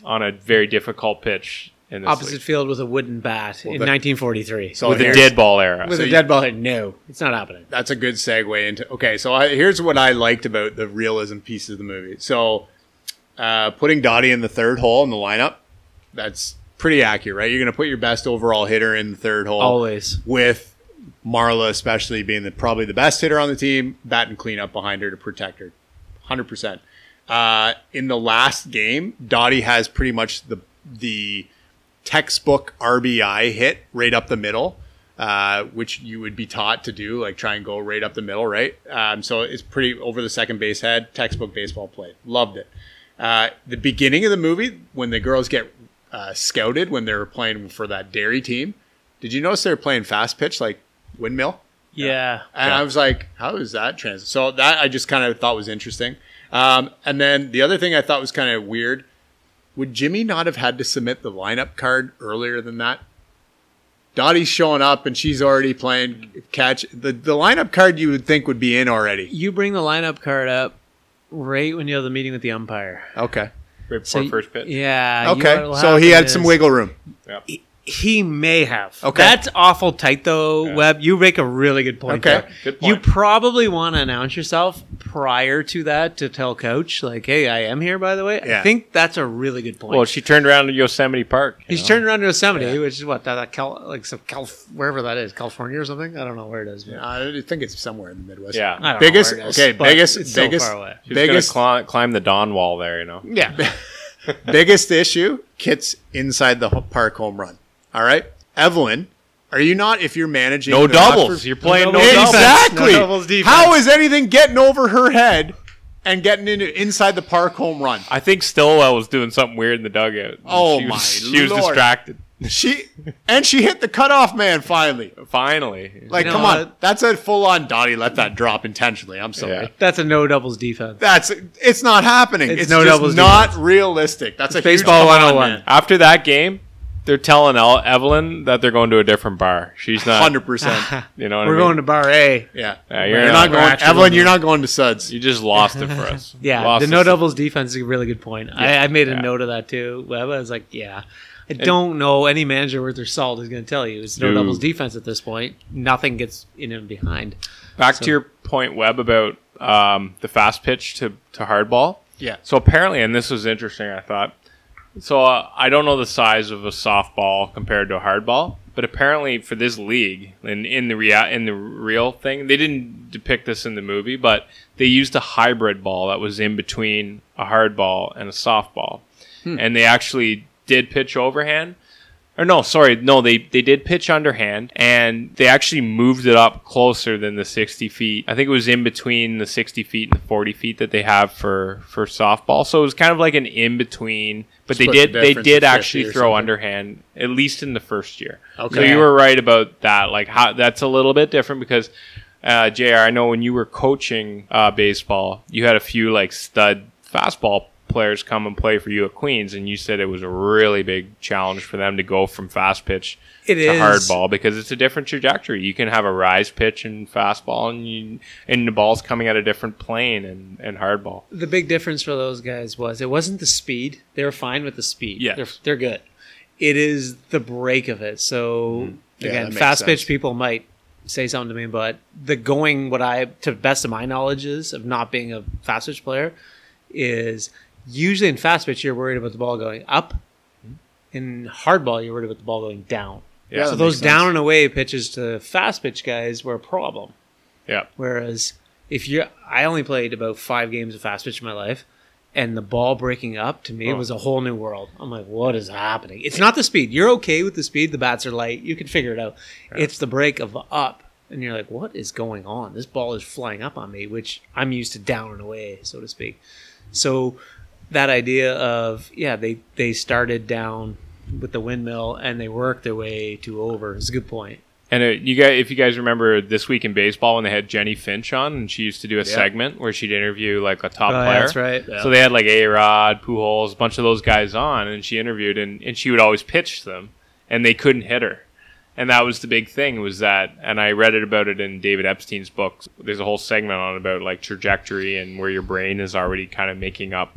on a very difficult pitch in this Opposite league. field with a wooden bat in but- 1943. So with a here's- dead ball era. with so a you- dead ball hit. No, it's not happening. That's a good segue into. Okay, so I, here's what I liked about the realism piece of the movie. So, uh, putting Dottie in the third hole in the lineup, that's pretty accurate, right? You're going to put your best overall hitter in the third hole. Always. With Marla, especially being the, probably the best hitter on the team, bat and clean up behind her to protect her. 100%. Uh, in the last game, Dottie has pretty much the the textbook RBI hit right up the middle. uh, which you would be taught to do, like try and go right up the middle, right? Um, so it's pretty over the second base head, textbook baseball play. Loved it. Uh, the beginning of the movie, when the girls get uh, scouted when they were playing for that dairy team, did you notice they were playing fast pitch like windmill? Yeah. And I was like, how is that trans? So that I just kind of thought was interesting. Um, and then the other thing I thought was kind of weird would Jimmy not have had to submit the lineup card earlier than that? Dottie's showing up and she's already playing catch. The, the lineup card you would think would be in already. You bring the lineup card up right when you have the meeting with the umpire. Okay. Right before So first pitch. Yeah. Okay. what'll So he happen had some wiggle room. He may have. Okay. That's awful tight though, Webb. You make a really good point. Okay. there. Good You probably want to announce yourself prior to that to tell coach, like, hey, I am here, by the way. Yeah. I think that's a really good point. Well, she turned around to Yosemite Park. you He's know? turned around to Yosemite, which is what that, that Cal, like some Cal, wherever that is, California or something. I don't know where it is. But I think it's somewhere in the Midwest. Yeah. I don't Biggest, know where it is, okay, but biggest, it's so biggest, far away. She's biggest, gonna climb the Dawn Wall there, you know. Yeah, [laughs] biggest issue kits inside the park home run. All right, Evelyn, are you not if you're managing No doubles. roster- You're playing no, doubles. doubles. exactly. No doubles defense. How is anything getting over her head and getting into inside the park home run? I think Stilwell was doing something weird in the dugout. Oh, she was, my She was Lord. distracted. She and she hit the cutoff man finally. Finally, Like, You know come on, what? that's a full on Dottie. Let that drop intentionally. I'm sorry. Yeah. that's a no doubles defense. That's it's not happening. It's, It's no just doubles not defense. realistic. That's a baseball huge, come on, 101. man. after that game, they're telling El- Evelyn that they're going to a different bar. She's not. Hundred percent. [laughs] You know what We're I mean? going to bar A. Yeah. Yeah, You're, you're, not We're going, actually Evelyn. going You're not going to Suds. You just lost it for [laughs] us. Yeah, Lost the us. no doubles defense is a really good point. I, I made a Yeah. note of that too. Webb, I was like, yeah. I don't know any manager worth their salt is going to tell you it's no No. doubles defense at this point. Nothing gets in and behind. Back to your point, Webb, about um, the fast pitch to, to hardball. Yeah. So apparently, and this was interesting, I thought. So uh, I don't know the size of a softball compared to a hardball, but apparently for this league, in in the rea- in the real thing, they didn't depict this in the movie, but they used a hybrid ball that was in between a hardball and a softball, and they actually did pitch overhand. Or no, sorry, no, they they did pitch underhand, and they actually moved it up closer than the sixty feet. I think it was in between the sixty feet and the forty feet that they have for for softball. So it was kind of like an in between. But they Split the did they did actually throw something. underhand at least in the first year. Okay. So you were right about that. Like how that's a little bit different because. Uh, Jr. I know when you were coaching uh, baseball, you had a few like stud fastball players come and play for you at Queens, and you said it was a really big challenge for them to go from fast pitch It to is. hardball because it's a different trajectory. You can have a rise pitch and fastball, and you and the ball's coming at a different plane and and hard ball. The big difference for those guys was it wasn't the speed. They were fine with the speed. Yes. They're, they're good. It is the break of it. So, mm-hmm. Yeah, again, that fast sense. pitch people might say something to me, but the going, what I, to best of my knowledge is of not being a fast pitch player, is usually in fast pitch, you're worried about the ball going up. Hmm. In hardball, you're worried about the ball going down. Yeah, so those down and away pitches to fast pitch guys were a problem. Yeah, Whereas if you, I only played about five games of fast pitch in my life, and the ball breaking up to me Oh. was a whole new world. I'm like, what is happening? It's not the speed. You're okay with the speed. The bats are light. You can figure it out. It's the break of up, and you're like, what is going on? This ball is flying up on me, which I'm used to down and away, so to speak. So that idea of yeah, they they started down with the windmill and they worked their way to over is a good and it, you guys, if you guys remember this week in baseball when they had Jennie Finch on, and she used to do a segment where she'd interview like a top Oh, yeah, player. that's right. So they had like A Rod, Pujols, a bunch of those guys on, and she interviewed, and, and she would always pitch them, and they couldn't hit her. And that was the big thing was that, and I read it about it in David Epstein's book. There's a whole segment on about like trajectory and where your brain is already kind of making up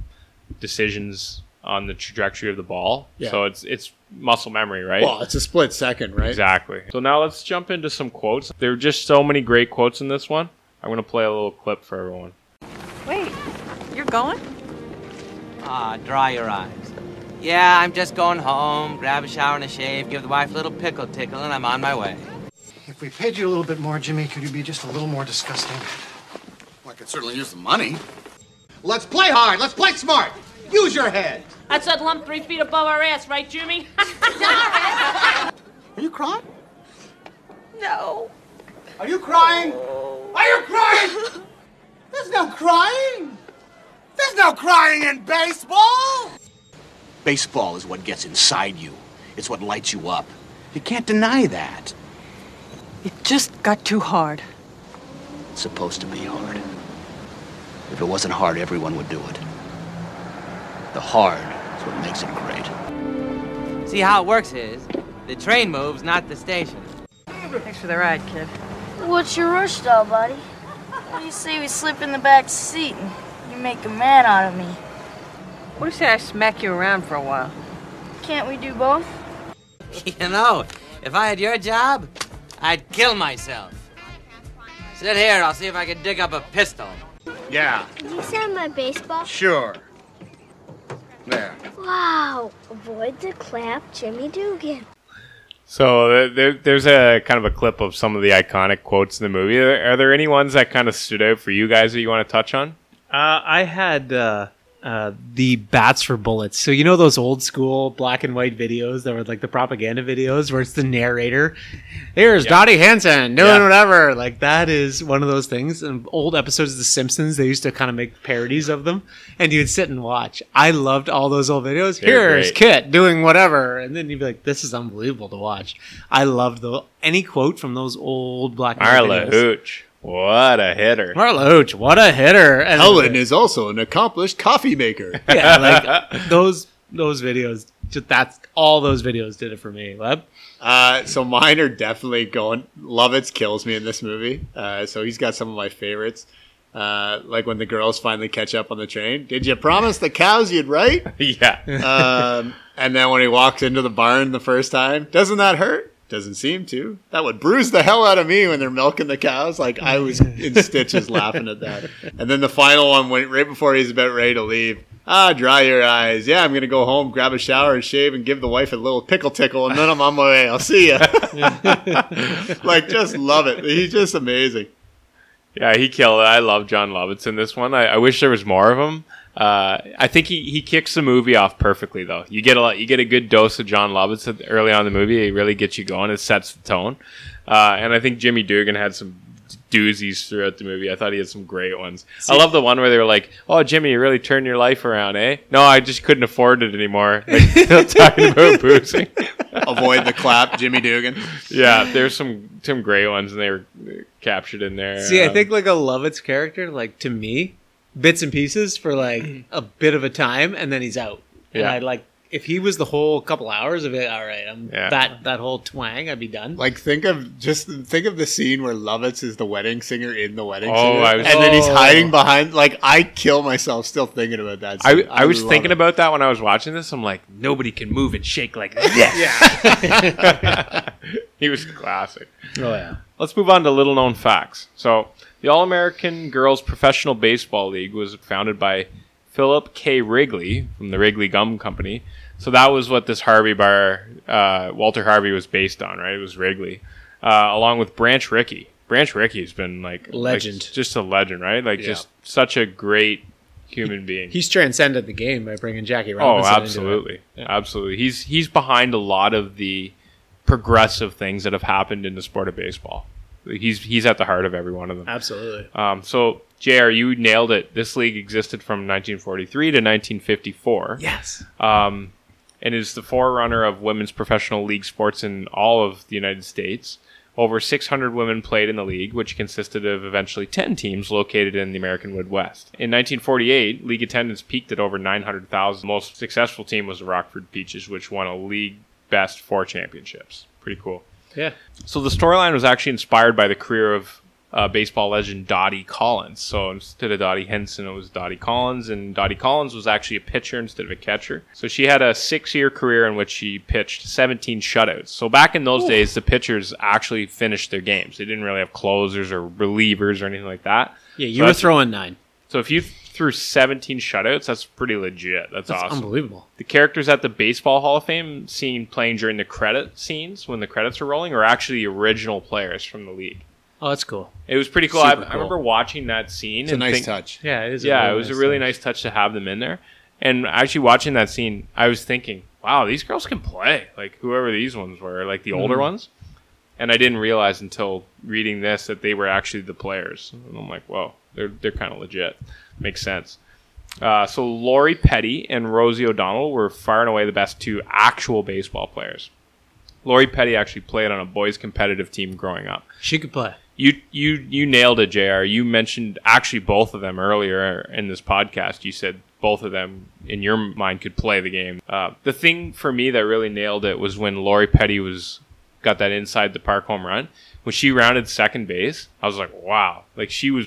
decisions on the trajectory of the ball. Yeah. So it's it's muscle memory, right? Well, it's a split second, right? Exactly. So now let's jump into some quotes. There are just so many great quotes in this one. I'm going to play a little clip for everyone. Wait, you're going? Ah, dry your eyes. Yeah, I'm just going home, grab a shower and a shave, give the wife a little pickle tickle, and I'm on my way. If we paid you a little bit more, Jimmy, could you be just a little more disgusting? Well, I could certainly use the money. Let's play hard. Let's play smart. Use your head. That's that lump three feet above our ass, right, Jimmy? [laughs] Are you crying? No. Are you crying? Are you crying? There's no crying. There's no crying in baseball. Baseball is what gets inside you. It's what lights you up. You can't deny that. It just got too hard. It's supposed to be hard. If it wasn't hard, everyone would do it. The hard is what makes it great. See how it works is the train moves, not the station. Thanks for the ride, kid. What's your rush, doll buddy? What do you say we slip in the back seat and you make a man out of me? What do you say I smack you around for a while? Can't we do both? [laughs] You know, if I had your job, I'd kill myself. Sit here, I'll see if I can dig up a pistol. Yeah, Can you send my baseball? sure. There. Wow. Avoid the clap, Jimmy Dugan. So there, there's a kind of a clip of some of the iconic quotes in the movie. Are, are there any ones that kind of stood out for you guys that you want to touch on? Uh, I had uh, uh, the bats for bullets. So you know those old school black and white videos that were like the propaganda videos where it's the narrator. Here's Dottie Hinson doing Yeah. whatever. Like that is one of those things. And old episodes of The Simpsons, they used to kind of make parodies of them, and you'd sit and watch. I loved all those old videos. They're Here's great. Kit doing whatever, and then you'd be like, "This is unbelievable to watch." I loved the any quote from those old black and white Marla videos. Hooch. What a hitter. Marla Hooch, what a hitter! And Ellen is also an accomplished coffee maker. [laughs] yeah, like those those videos. Just that's all those videos did it for me. Web. Uh, so mine are definitely going. Lovitz kills me in this movie. Uh, so he's got some of my favorites. Uh, like when the girls finally catch up on the train. Did you promise the cows you'd write? [laughs] yeah. um, and then when he walks into the barn the first time, doesn't that hurt? Doesn't seem to. That would bruise the hell out of me when they're milking the cows. Like I was [laughs] in stitches laughing at that. And then the final one, went right before he's about ready to leave, ah, dry your eyes. Yeah, I'm gonna go home, grab a shower, and shave, and give the wife a little pickle tickle, and then I'm on my way. I'll see ya. [laughs] like just love it. He's just amazing. Yeah, he killed it. I love Jon Lovitz in this one. I, I wish there was more of him. Uh, I think he, he kicks the movie off perfectly though. You get a lot, you get a good dose of Jon Lovitz early on in the movie. It really gets you going. It sets the tone. Uh, and I think Jimmy Dugan had some doozies throughout the movie. I thought he had some great ones. I love the one where they were like, "Oh, Jimmy, you really turned your life around, eh?" No, I just couldn't afford it anymore. [laughs] Like, [laughs] talking about boozing. Avoid the clap, Jimmy Dugan. yeah, there's some some great ones, and they were captured in there. See, I Um, think like a Lovitz character, like to me, bits and pieces for like mm-hmm. a bit of a time, and then he's out. And Yeah. I like if he was the whole couple hours of it. All right, I'm Yeah. that that whole twang, I'd be done. Like think of just think of the scene where Lovitz is the wedding singer in the wedding Oh, singer, I was- and then he's Oh. hiding behind. Like I kill myself still thinking about that. I, Scene. I was thinking it. about that when I was watching this. I'm like, nobody can move and shake like this. Yeah. [laughs] He was classic. oh yeah, Let's move on to little known facts. So, the All American Girls Professional Baseball League was founded by Philip K. Wrigley from the Wrigley Gum Company. So, that was what this Harvey bar, uh, Walter Harvey was based on, right? It was Wrigley, uh, along with Branch Rickey. Branch Rickey's been like Legend. like, just a legend, right? Like, Yeah. just such a great human being. he's transcended the game by bringing Jackie Oh, Robinson. into it. absolutely, absolutely. He's he's behind a lot of the progressive things that have happened in the sport of baseball. He's he's at the heart of every one of them. absolutely. Um, so, Jr., you nailed it. This league existed from 1943 to 1954. Yes. Um, and is the forerunner of women's professional league sports in all of the United States. Over 600 women played in the league, which consisted of eventually 10 teams located in the American Midwest. In 1948, league attendance peaked at over 900,000. The most successful team was the Rockford Peaches, which won a league best four championships. Pretty cool. Yeah. So the storyline was actually inspired by the career of uh, baseball legend Dottie Collins. So instead of Dottie Hinson, it was Dottie Collins, and Dottie Collins was actually a pitcher instead of a catcher. So she had a six-year career in which she pitched 17 shutouts. So back in those days, the pitchers actually finished their games. They didn't really have closers or relievers or anything like that. Yeah, you So were throwing nine. So if you threw 17 shutouts, that's pretty legit. That's, That's awesome. unbelievable. The characters at the Baseball Hall of Fame seen playing during the credit scenes when the credits are rolling are actually the original players from the league. Oh, that's cool. It was pretty cool. I, Super I cool. remember watching that scene. It's a and nice think- touch. Yeah, it is. a Yeah, really it was nice a really touch. nice touch to have them in there. And actually watching that scene, I was thinking, wow, these girls can play. Like whoever these ones were, like the older Mhm. ones. and I didn't realize until reading this that they were actually the players. And I'm like, whoa, they're they're kind of legit. Makes sense. Uh, so Lori Petty and Rosie O'Donnell were far and away the best two actual baseball players. Lori Petty actually played on a boys' competitive team growing up. She could play. You you you nailed it, Jr. You mentioned actually both of them earlier in this podcast. You said both of them in your mind could play the game. Uh, the thing for me that really nailed it was when Lori Petty was got that inside the park home run. When she rounded second base, I was like, wow! Like she was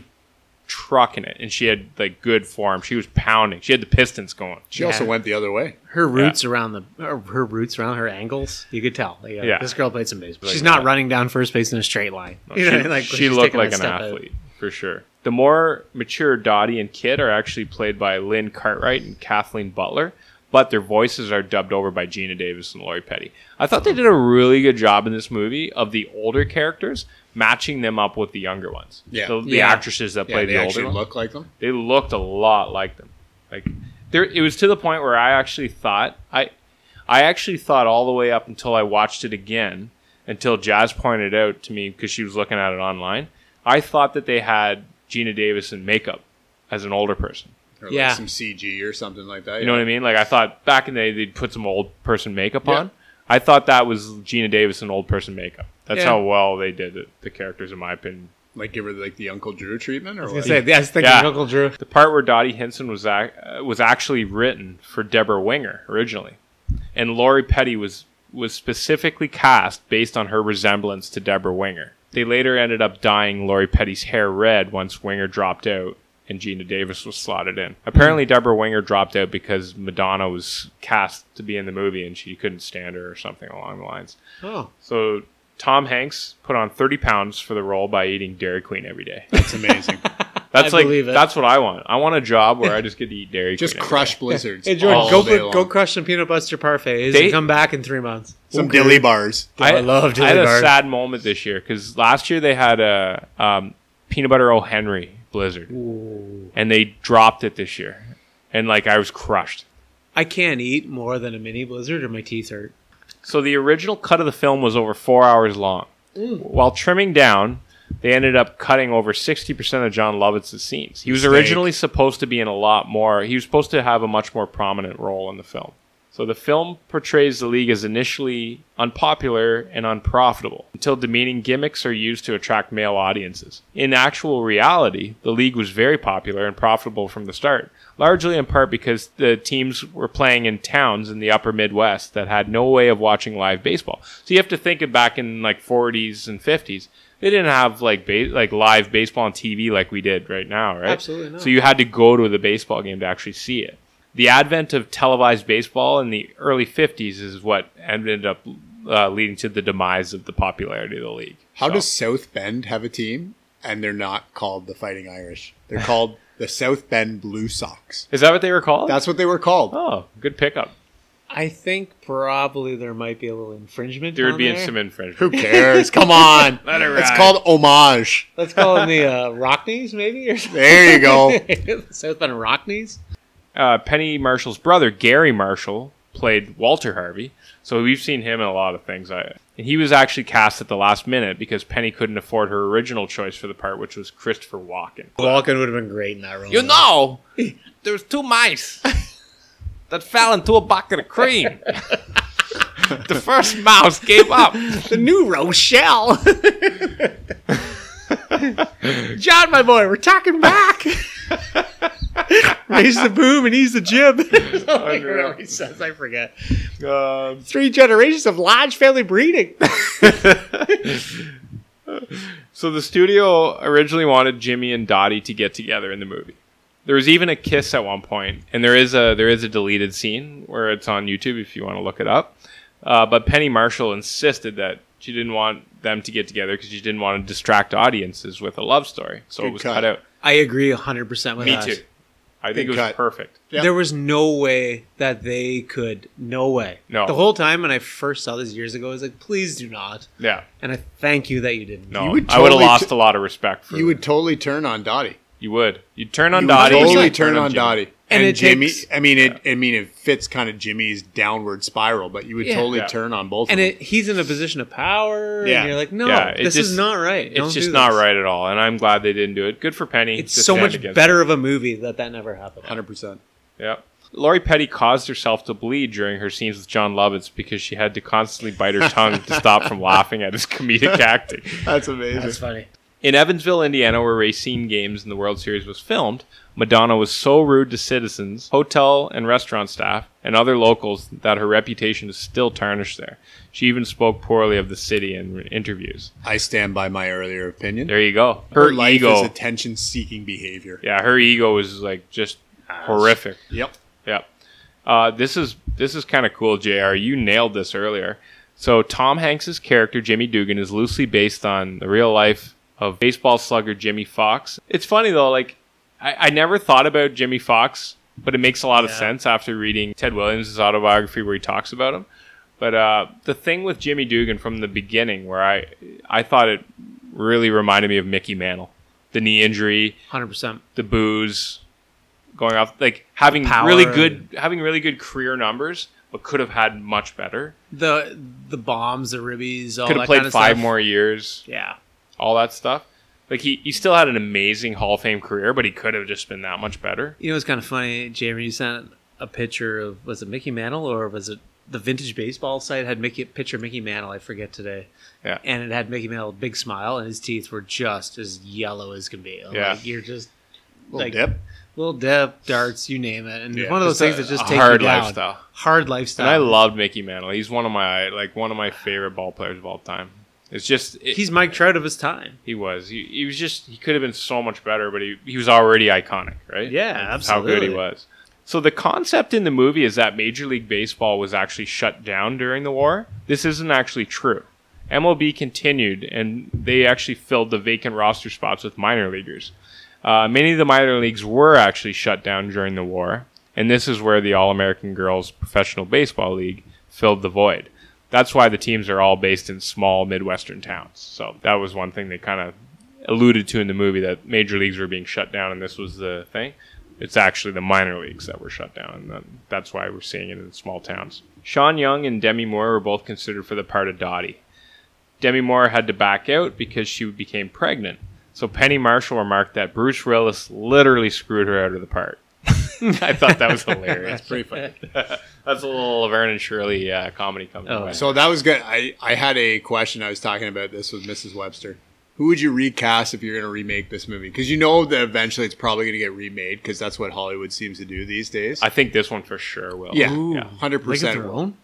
trucking it, and she had like good form. She was pounding. She had the pistons going. She also went the other way. Her roots around the her, her roots around her angles, you could tell. Like, uh, Yeah. this girl played some baseball. Like She's not that. running down first base in a straight line. No, You she, know, like, she she's looked taking like a an step out. athlete for sure. The more mature Dottie and Kid are actually played by Lynn Cartwright and Kathleen Butler, but their voices are dubbed over by Geena Davis and Lori Petty. I thought they did a really good job in this movie of the older characters matching them up with the younger ones. Yeah. the, the Yeah. actresses that Yeah, played they the older actually ones. look like them? They looked a lot like them. Like there, it was to the point where I actually thought I, I actually thought all the way up until I watched it again, until Jazz pointed out to me because she was looking at it online. I thought that they had Geena Davis in makeup as an older person. Or Yeah. like some CG or something like that. You know what I mean? Like I thought back in the day they'd put some old person makeup Yeah. on. I thought that was Geena Davis in old person makeup. That's Yeah. how well they did it, the characters, in my opinion. Like give her like the Uncle Drew treatment, or I was what? gonna say, yeah, I was thinking Uncle Drew. The part where Dottie Hinson was ac- uh, was actually written for Debra Winger originally, and Lori Petty was was specifically cast based on her resemblance to Debra Winger. They later ended up dyeing Lori Petty's hair red once Winger dropped out and Geena Davis was slotted in. Apparently, Debra Winger dropped out because Madonna was cast to be in the movie and she couldn't stand her or something along the lines. Oh. So Tom Hanks put on 30 pounds for the role by eating Dairy Queen every day. That's amazing. [laughs] That's I like believe it. that's what I want. I want a job where I just get to eat Dairy Just Queen. every crush day. blizzards. [laughs] Hey Jordan, all go day long. go crush some peanut butter parfaits They- and come back in three months. some Okay. dilly bars. I, love dilly bars. I had dilly a sad moment this year because last year they had a um, peanut butter O Henry Blizzard, and they dropped it this year, and like I was crushed. I can't eat more than a mini blizzard or my teeth hurt. So the original cut of the film was over four hours long. While trimming down, they ended up cutting over 60% of Jon Lovitz's scenes. He was Mistake. originally supposed to be in a lot more. He was supposed to have a much more prominent role in the film. So the film portrays the league as initially unpopular and unprofitable until demeaning gimmicks are used to attract male audiences. In actual reality, the league was very popular and profitable from the start, largely in part because the teams were playing in towns in the upper Midwest that had no way of watching live baseball. So you have to think of back in like 40s and 50s. They didn't have like ba- like live baseball on TV like we did right now, right? Absolutely not. So you had to go to the baseball game to actually see it. The advent of televised baseball in the early 50s is what ended up uh, leading to the demise of the popularity of the league. How So- does South Bend have a team and they're not called the Fighting Irish? They're called [laughs] the South Bend Blue Sox. Is that what they were called? That's what they were called. oh, good pickup. I think probably there might be a little infringement. There would be there. some infringement. Who cares? Come on. [laughs] Let it ride. It's called homage. Let's call them the [laughs] uh, Rockneys, maybe. Or something. There you go. South Bend Rockneys. Uh, Penny Marshall's brother, Garry Marshall, played Walter Harvey. So we've seen him in a lot of things. I, and he was actually cast at the last minute because Penny couldn't afford her original choice for the part, which was Christopher Walken. Walken would have been great in that role. You know, there was two mice [laughs] that fell into a bucket of cream. [laughs] the first mouse gave up. the new Rochelle. [laughs] John, my boy, we're talking back. Raise the boom and he's the jib. [laughs] [laughs] Whatever he says, I forget. Um, Three generations of large family breeding. [laughs] So the studio originally wanted Jimmy and Dottie to get together in the movie. There was even a kiss at one point, and there is a there is a deleted scene where it's on YouTube if you want to look it up. Uh, but Penny Marshall insisted that she didn't want them to get together because she didn't want to distract audiences with a love story, so it was cut. cut out. I agree 100% with Me that. too. I think it was cut. perfect. Yep. There was no way that they could. No way. No. The whole time when I first saw this years ago, I was like, please do not. Yeah, And I thank you that you didn't. no, You would I would have totally lost t- a lot of respect for You would totally turn on Dottie. You would. You'd turn on You would Dottie. and you totally would turn on Jimmy. Dottie. And, it Jimmy, takes- I mean, it. I mean, it fits kind of Jimmy's downward spiral, but you would Yeah. totally Yeah. turn on both. and of them. it, he's in a position of power. Yeah. and you're like, no, Yeah, this just- is not right. Don't It's just not right at all, and I'm glad they didn't do it. Good for Penny. It's so much against better of a movie that that never happened. hundred percent. Yeah. Lori Petty caused herself to bleed during her scenes with Jon Lovitz because she had to constantly bite her tongue to [laughs] stop from laughing at his comedic [laughs] acting. That's amazing. That's funny. In Evansville, Indiana, where Racine Games in the World Series was filmed, Madonna was so rude to citizens, hotel and restaurant staff, and other locals that her reputation is still tarnished there. She even spoke poorly of the city in interviews. I stand by my earlier opinion. There you go. Her, Her, life ego. is attention-seeking behavior. yeah, her ego was like just horrific. Yep. Yep. Uh, this is this is kind of cool, Jr. You nailed this earlier. So Tom Hanks's character Jimmy Dugan is loosely based on the real life of baseball slugger Jimmie Foxx. It's funny though, like I, I never thought about Jimmie Foxx, but it makes a lot of sense after reading Ted Williams' autobiography where he talks about him. But uh, the thing with Jimmy Dugan from the beginning, where I I thought it really reminded me of Mickey Mantle, the knee injury, Hundred percent. the booze going off like having really good having really good career numbers but could have had much better The the bombs, the ribbies, all could have played kind of five stuff. more years Yeah. all that stuff like he, he still had an amazing hall of fame career but he could have just been that much better You know, it's kind of funny, Jamie. You sent a picture of was it Mickey Mantle or was it the vintage baseball site had Mickey picture Mickey Mantle? I forget today. Yeah. and it had Mickey Mantle, a big smile, and his teeth were just as yellow as can be. Yeah. like, you're just Little like dip. little dip, darts, you name it, and Yeah. one of those things a- that just a take hard you down. lifestyle. Hard lifestyle. and i loved mickey mantle he's one of my like one of my favorite ball players of all time it's just it, He's Mike Trout of his time. he was. He, he was just he could have been so much better but he, he was already iconic right? Yeah, That's how good he was. So the concept in the movie is that major league baseball was actually shut down during the war. This isn't actually true. Mlb continued and they actually filled the vacant roster spots with minor leaguers. Uh, many of the minor leagues were actually shut down during the war and this is where the all-american girls professional baseball league filled the void that's why the teams are all based in small midwestern towns. So that was one thing they kind of alluded to in the movie that major leagues were being shut down and this was the thing. It's actually the minor leagues that were shut down and that's why we're seeing it in small towns. Sean young and demi moore were both considered for the part of dottie. Demi moore had to back out because she became pregnant. So penny marshall remarked that bruce willis literally screwed her out of the part [laughs] i thought that was hilarious That's pretty funny. [laughs] that's a little laverne and shirley uh, comedy coming Oh. So that was good. I, I had a question. I was talking about this with Mrs. Webster. Who would you recast if you're going to remake this movie? Because you know that eventually it's probably going to get remade because that's what Hollywood seems to do these days. i think this one for sure will yeah, Ooh, hundred percent. Their Own?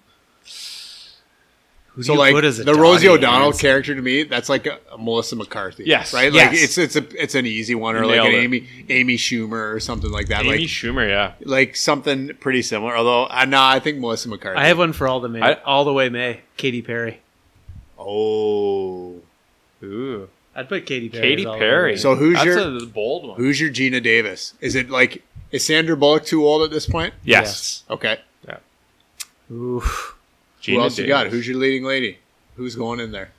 Who do So you like put as a the Rosie O'Donnell Aaron? character to me, that's like a, a Melissa McCarthy. Yes. right. Like Yes. it's it's a it's an easy one, or You like an it. Amy Amy Schumer or something like that. amy like schumer yeah like something pretty similar. Although uh, no, I think Melissa McCarthy. I have one for all the Mae, I- all the way Mae. Katy Perry. Oh, Ooh. I'd put Katy Perry. Katy as all the Perry. So who's That's your- a bold one? who's your Geena Davis? Is it like is Sandra Bullock too old at this point? Yes. Okay. Yeah. Ooh. Geena Who else you got? Who's your leading lady? Who's going in there?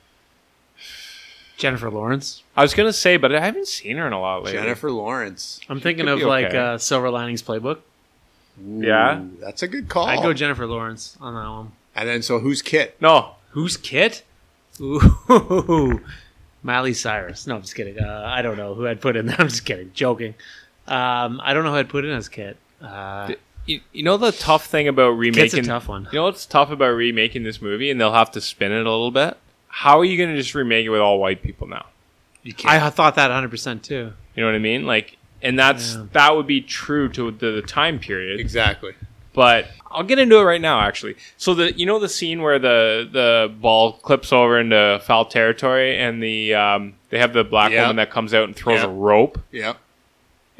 Jennifer Lawrence. I was gonna say, but I haven't seen her in a lot lately. Jennifer Lawrence. I'm thinking could of be like okay. uh, Silver Linings Playbook. Yeah. That's a good call. I'd go Jennifer Lawrence on that one. and then so who's Kit? No, Who's Kit? Ooh, [laughs] Miley Cyrus. No, I'm just kidding. Uh, I don't know who I'd put in there. [laughs] I'm just kidding. Joking. Um, I don't know who I'd put in as Kit. Uh, you, you know the tough thing about remaking. Kit's a tough one. You know what's tough about remaking this movie, and they'll have to spin it a little bit. How are you gonna just remake it with all white people now? You can't. I thought that 100% too. You know what I mean? Like, and that's Yeah. that would be true to the, the time period. exactly. But I'll get into it right now, actually. So the you know the scene where the the ball clips over into foul territory, and the um, they have the black Yeah. woman that comes out and throws Yeah. a rope. Yeah.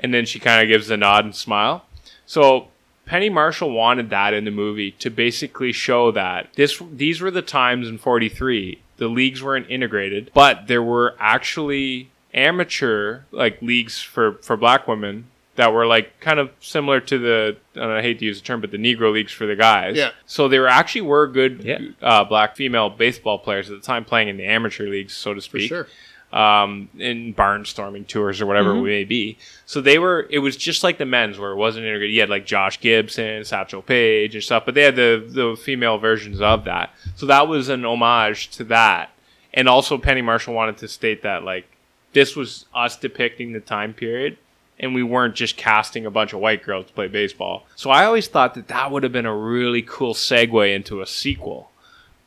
and then she kind of gives a nod and smile. So Penny Marshall wanted that in the movie to basically show that this these were the times in 43 the leagues weren't integrated, but there were actually amateur like leagues for for black women that were like kind of similar to the I hate to use the term but the Negro leagues for the guys. Yeah. So there actually were good Yeah. uh, black female baseball players at the time playing in the amateur leagues, so to speak. For sure. Um, in barnstorming tours or whatever Mhm. it may be. So they were. It was just like the men's where it wasn't integrated. You had like Josh Gibson, Satchel Paige, and stuff, but they had the the female versions of that. So that was an homage to that. And also, Penny Marshall wanted to state that like this was us depicting the time period and we weren't just casting a bunch of white girls to play baseball. So I always thought that that would have been a really cool segue into a sequel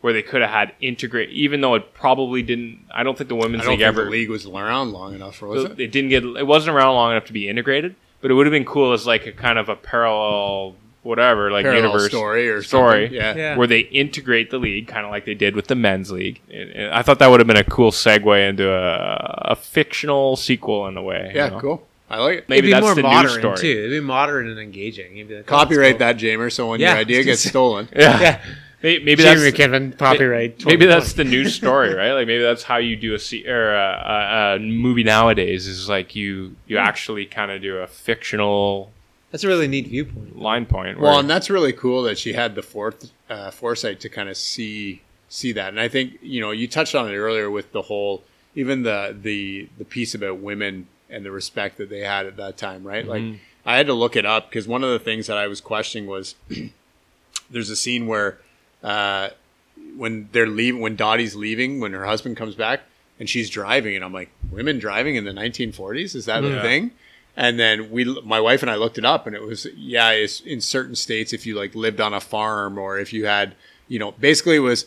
where they could have had integrate, even though it probably didn't. I don't think the I women's don't league think ever. the league was around long enough, was it? It didn't get. It wasn't around long enough to be integrated, but it would have been cool as like a kind of a parallel. Whatever, like Parallel universe story or story, something, yeah. Yeah. where they integrate the league, kind of like they did with the men's league. And- and I thought that would have been a cool segue into a, a fictional sequel in a way. you Yeah, know? cool. I like it. Maybe It'd be that's more the modern news story. too. It'd be modern and engaging. You'd be like, oh, Copyright let's that, Jamer, so when Yeah, your idea gets [laughs] stolen. Yeah. Yeah. Maybe, maybe Jamie that's McKibben, copyright Maybe that's the new story, [laughs] right? Like maybe that's how you do a, se- or a, a, a movie nowadays. Is like you you Hmm. actually kind of do a fictional. That's a really neat viewpoint. line point. Well, and that's really cool that she had the forth, uh, foresight to kind of see see that. And I think you know you touched on it earlier with the whole even the the the piece about women and the respect that they had at that time, right? Mhm. Like I had to look it up because one of the things that I was questioning was [clears throat] there's a scene where uh, when they're leaving, when Dottie's leaving, when her husband comes back and she's driving, and I'm like, women driving in the 1940s is that a thing? And then we, my wife and I looked it up, and it was yeah, it's in certain states if you like lived on a farm or if you had, you know, basically it was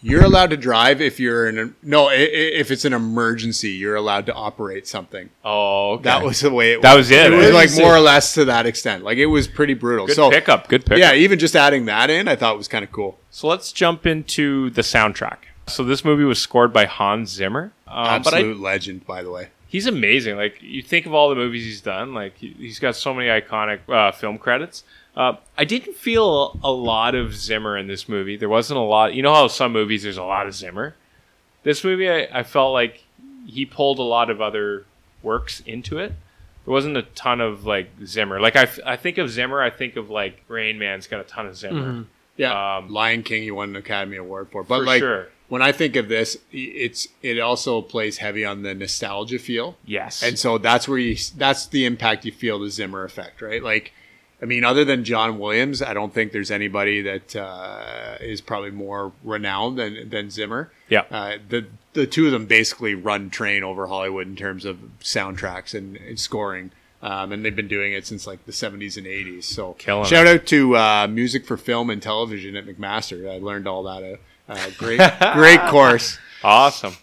you're allowed to drive if you're in a no if it's an emergency you're allowed to operate something. oh, okay. That was the way it That was it, It was like more or less to that extent. Like it was pretty brutal. good so pickup. Good pickup. yeah, even just adding that in, I thought was kind of cool. So let's jump into the soundtrack. So this movie was scored by Hans Zimmer. Uh, but I, Absolute legend, by the way. he's amazing. Like you think of all the movies he's done, like he- he's got so many iconic uh, film credits. Uh, I didn't feel a lot of Zimmer in this movie. There wasn't a lot. You know how some movies there's a lot of Zimmer. This movie, I, I felt like he pulled a lot of other works into it. There wasn't a ton of like Zimmer. Like I, I think of Zimmer, I think of like Rain Man's got a ton of Zimmer. Mhm. Yeah, Um, Lion King, he won an Academy Award for. But For like sure. when I think of this, it's it also plays heavy on the nostalgia feel. Yes. and so that's where you that's the impact you feel the Zimmer effect, right? Like, I mean, other than John Williams, I don't think there's anybody that uh, is probably more renowned than than Zimmer. Yeah. uh, the the two of them basically run train over Hollywood in terms of soundtracks and, and scoring. Um, and they've been doing it since like the 70s and 80s. So Killing shout out to uh, music for film and television at McMaster. I learned all that. Uh, uh, great, [laughs] great course. Awesome.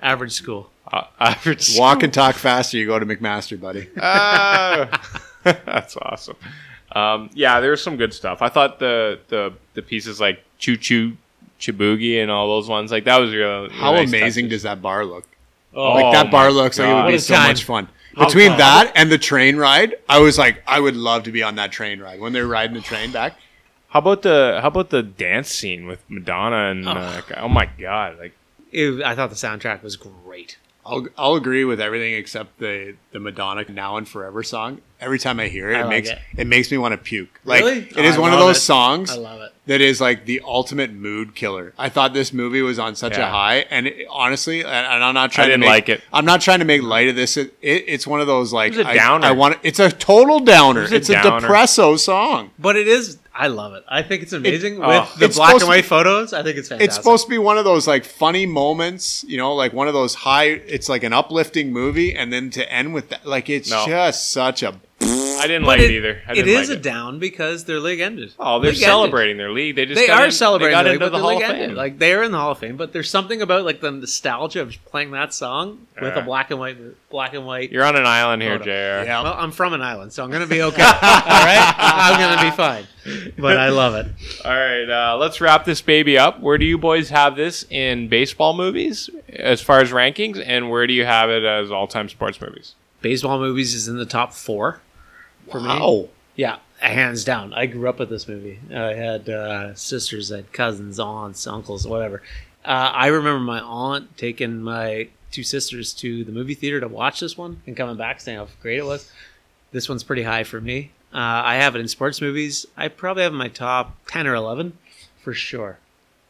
Average school. Uh, average. Walk and talk faster. You go to McMaster, buddy. Ah. [laughs] that's awesome. Um, yeah, there's some good stuff. I thought the the the pieces like Choo Choo Ch'Boogie and all those ones like that was real. How nice amazing touches. does that bar look? Oh, like that bar looks like it would be so time. much fun. How Between fun. that and the train ride, I was like, I would love to be on that train ride when they're riding the train back. How about the how about the dance scene with Madonna and uh, oh my god, like It- I thought the soundtrack was great. I'll I'll agree with everything except the the Madonna "Now and Forever" song. Every time I hear it, I it like makes it. it. makes me want to puke. Like Really? it is oh, I one of those it. songs. I love it. That is like the ultimate mood killer. I thought this movie was on such a high, and it, honestly, and, and I'm not trying I didn't to make, like it. I'm not trying to make light of this. It, it, it's one of those like It was downer. I, want. It's a total downer. It a it's a downer. depresso song. But it is. I love it. I think it's amazing oh. with the black and white be- photos. I think it's fantastic. It's supposed to be one of those like funny moments, you know, like one of those high. It's like an uplifting movie, and then to end with that, like it's No. just such a. I didn't But like it, either. I it didn't is like a down because their league ended. Oh, they're League ended. celebrating their league. They just They got are in- celebrating. They got the into league, the but Hall league of ended. Fame. Like they are in the Hall of Fame, but there's something about like the nostalgia of playing that song with a black and white, black and white. You're on an island here, photo. Jr. Yeah. Well, I'm from an island, so I'm gonna be [laughs] okay. All right, I'm gonna be fine. But I love it. [laughs] All right, uh, let's wrap this baby up. Where do you boys have this in baseball movies as far as rankings, and where do you have it as all-time sports movies? Baseball movies is in the top four for me. Yeah, hands down. I grew up with this movie. I had uh, sisters, I had cousins, aunts, uncles, whatever. Uh, I remember my aunt taking my two sisters to the movie theater to watch this one and coming back saying how great it was. This one's pretty high for me. Uh, I have it in sports movies. I probably have it in my top 10 or 11 for sure.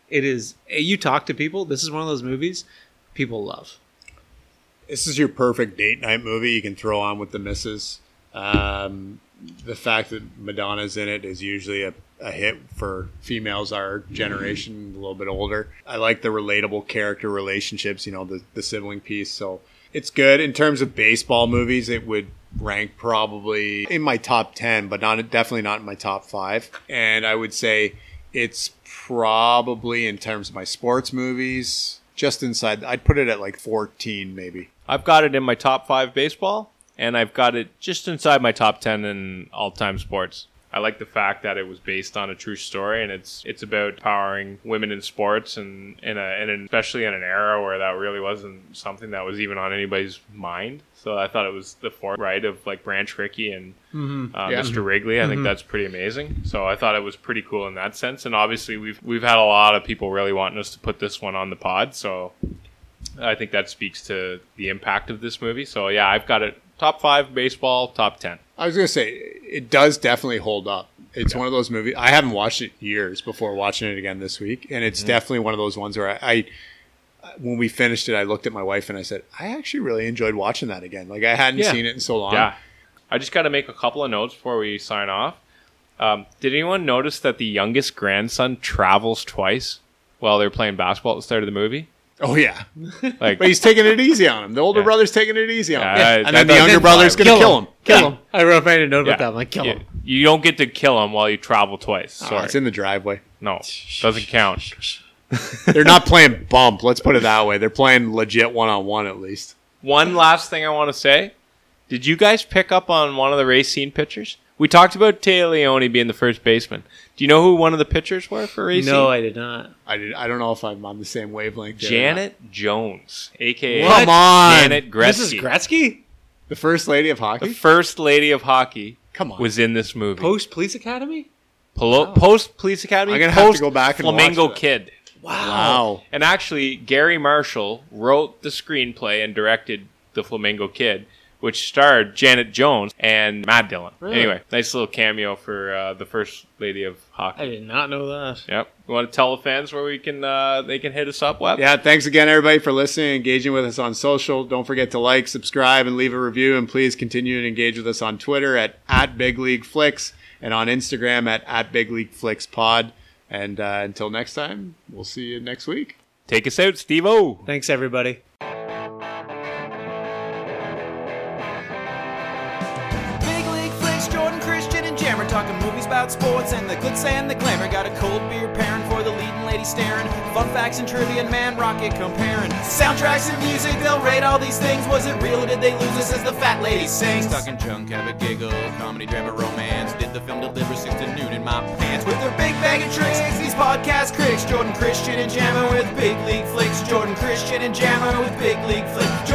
It is, you talk to people, this is one of those movies people love. This is your perfect date night movie. You can throw on with the missus. Um, the fact that Madonna's in it is usually a, a hit for females our generation, a little bit older. I like the relatable character relationships, you know, the, the sibling piece. So it's good. In terms of baseball movies, it would rank probably in my top 10, but not definitely not in my top five. And I would say it's probably in terms of my sports movies, just inside. I'd put it at like 14, maybe. I've got it in my top five baseball, and I've got it just inside my top ten in all-time sports. I like the fact that it was based on a true story, and it's it's about empowering women in sports, and in a and especially in an era where that really wasn't something that was even on anybody's mind. So I thought it was the forthright of like Branch Rickey and Mhm. uh, Yeah. Mr. Wrigley. I think Mhm. that's pretty amazing. So I thought it was pretty cool in that sense. And obviously we've we've had a lot of people really wanting us to put this one on the pod. So I think that speaks to the impact of this movie. So yeah, I've got it top five baseball, top ten. I was gonna say it does definitely hold up. It's one of those movies I haven't watched it years before watching it again this week, and it's Mhm. definitely one of those ones where I, I, when we finished it, I looked at my wife and I said, I actually really enjoyed watching that again. Like I hadn't seen it in so long. Yeah. I just got to make a couple of notes before we sign off. Um, did anyone notice that the youngest grandson travels twice while they're playing basketball at the start of the movie? Oh yeah, Like, but he's taking it easy on him. The older brother's taking it easy on him, Yeah, I- and I then the younger brother's gonna Kill him. kill him. him. Kill Yeah. him. I wrote made a note Yeah. about that. I'm like, kill you, him. you don't get to kill him while you travel twice. Oh, Sorry. it's in the driveway. no, doesn't count. They're not playing bump. Let's put it that way. They're playing legit one on one at least. One last thing I want to say. Did you guys pick up on one of the Racine pitchers? We talked about Téa Leoni being the first baseman. Do you know who one of the pitchers were for Racine? No, I did not. I did. I don't know if I'm on the same wavelength. there. Janet Jones, aka Come on. Janet Gretzky. Mrs. Gretzky? the first lady of hockey? the hockey. first lady of hockey, Come on. was in this movie. Post Police Academy? Polo- Post Police Academy. I'm gonna have to post go back and Flamingo watch that. Kid. Wow. And actually, Garry Marshall wrote the screenplay and directed The Flamingo Kid, which starred Janet Jones and Matt Dillon. Really? Anyway, nice little cameo for uh, the first lady of hockey. I did not know that. Yep. You want to tell the fans where we can uh, they can hit us up, Webb? Yeah, thanks again, everybody, for listening, engaging with us on social. Don't forget to like, subscribe, and leave a review. And please continue to engage with us on Twitter at, at Big League Flicks and on Instagram at, at Big League Flicks Pod. And uh, until next time, we'll see you next week. Take us out, Steve O. Thanks, everybody. About sports and the glitz and the glamour. Got a cold beer pairing for the leading lady staring. Fun facts and trivia and man rocket comparing. Soundtracks and music, they'll rate all these things. Was it real or did they lose us as the fat lady sings? Talking junk, have a giggle, comedy, drama, romance. Did the film deliver six to noon in my pants? With their big bag of tricks, these podcast critics, Jordan Christian and Jammer with Big League Flicks. Jordan Christian and Jammer with Big League Flicks.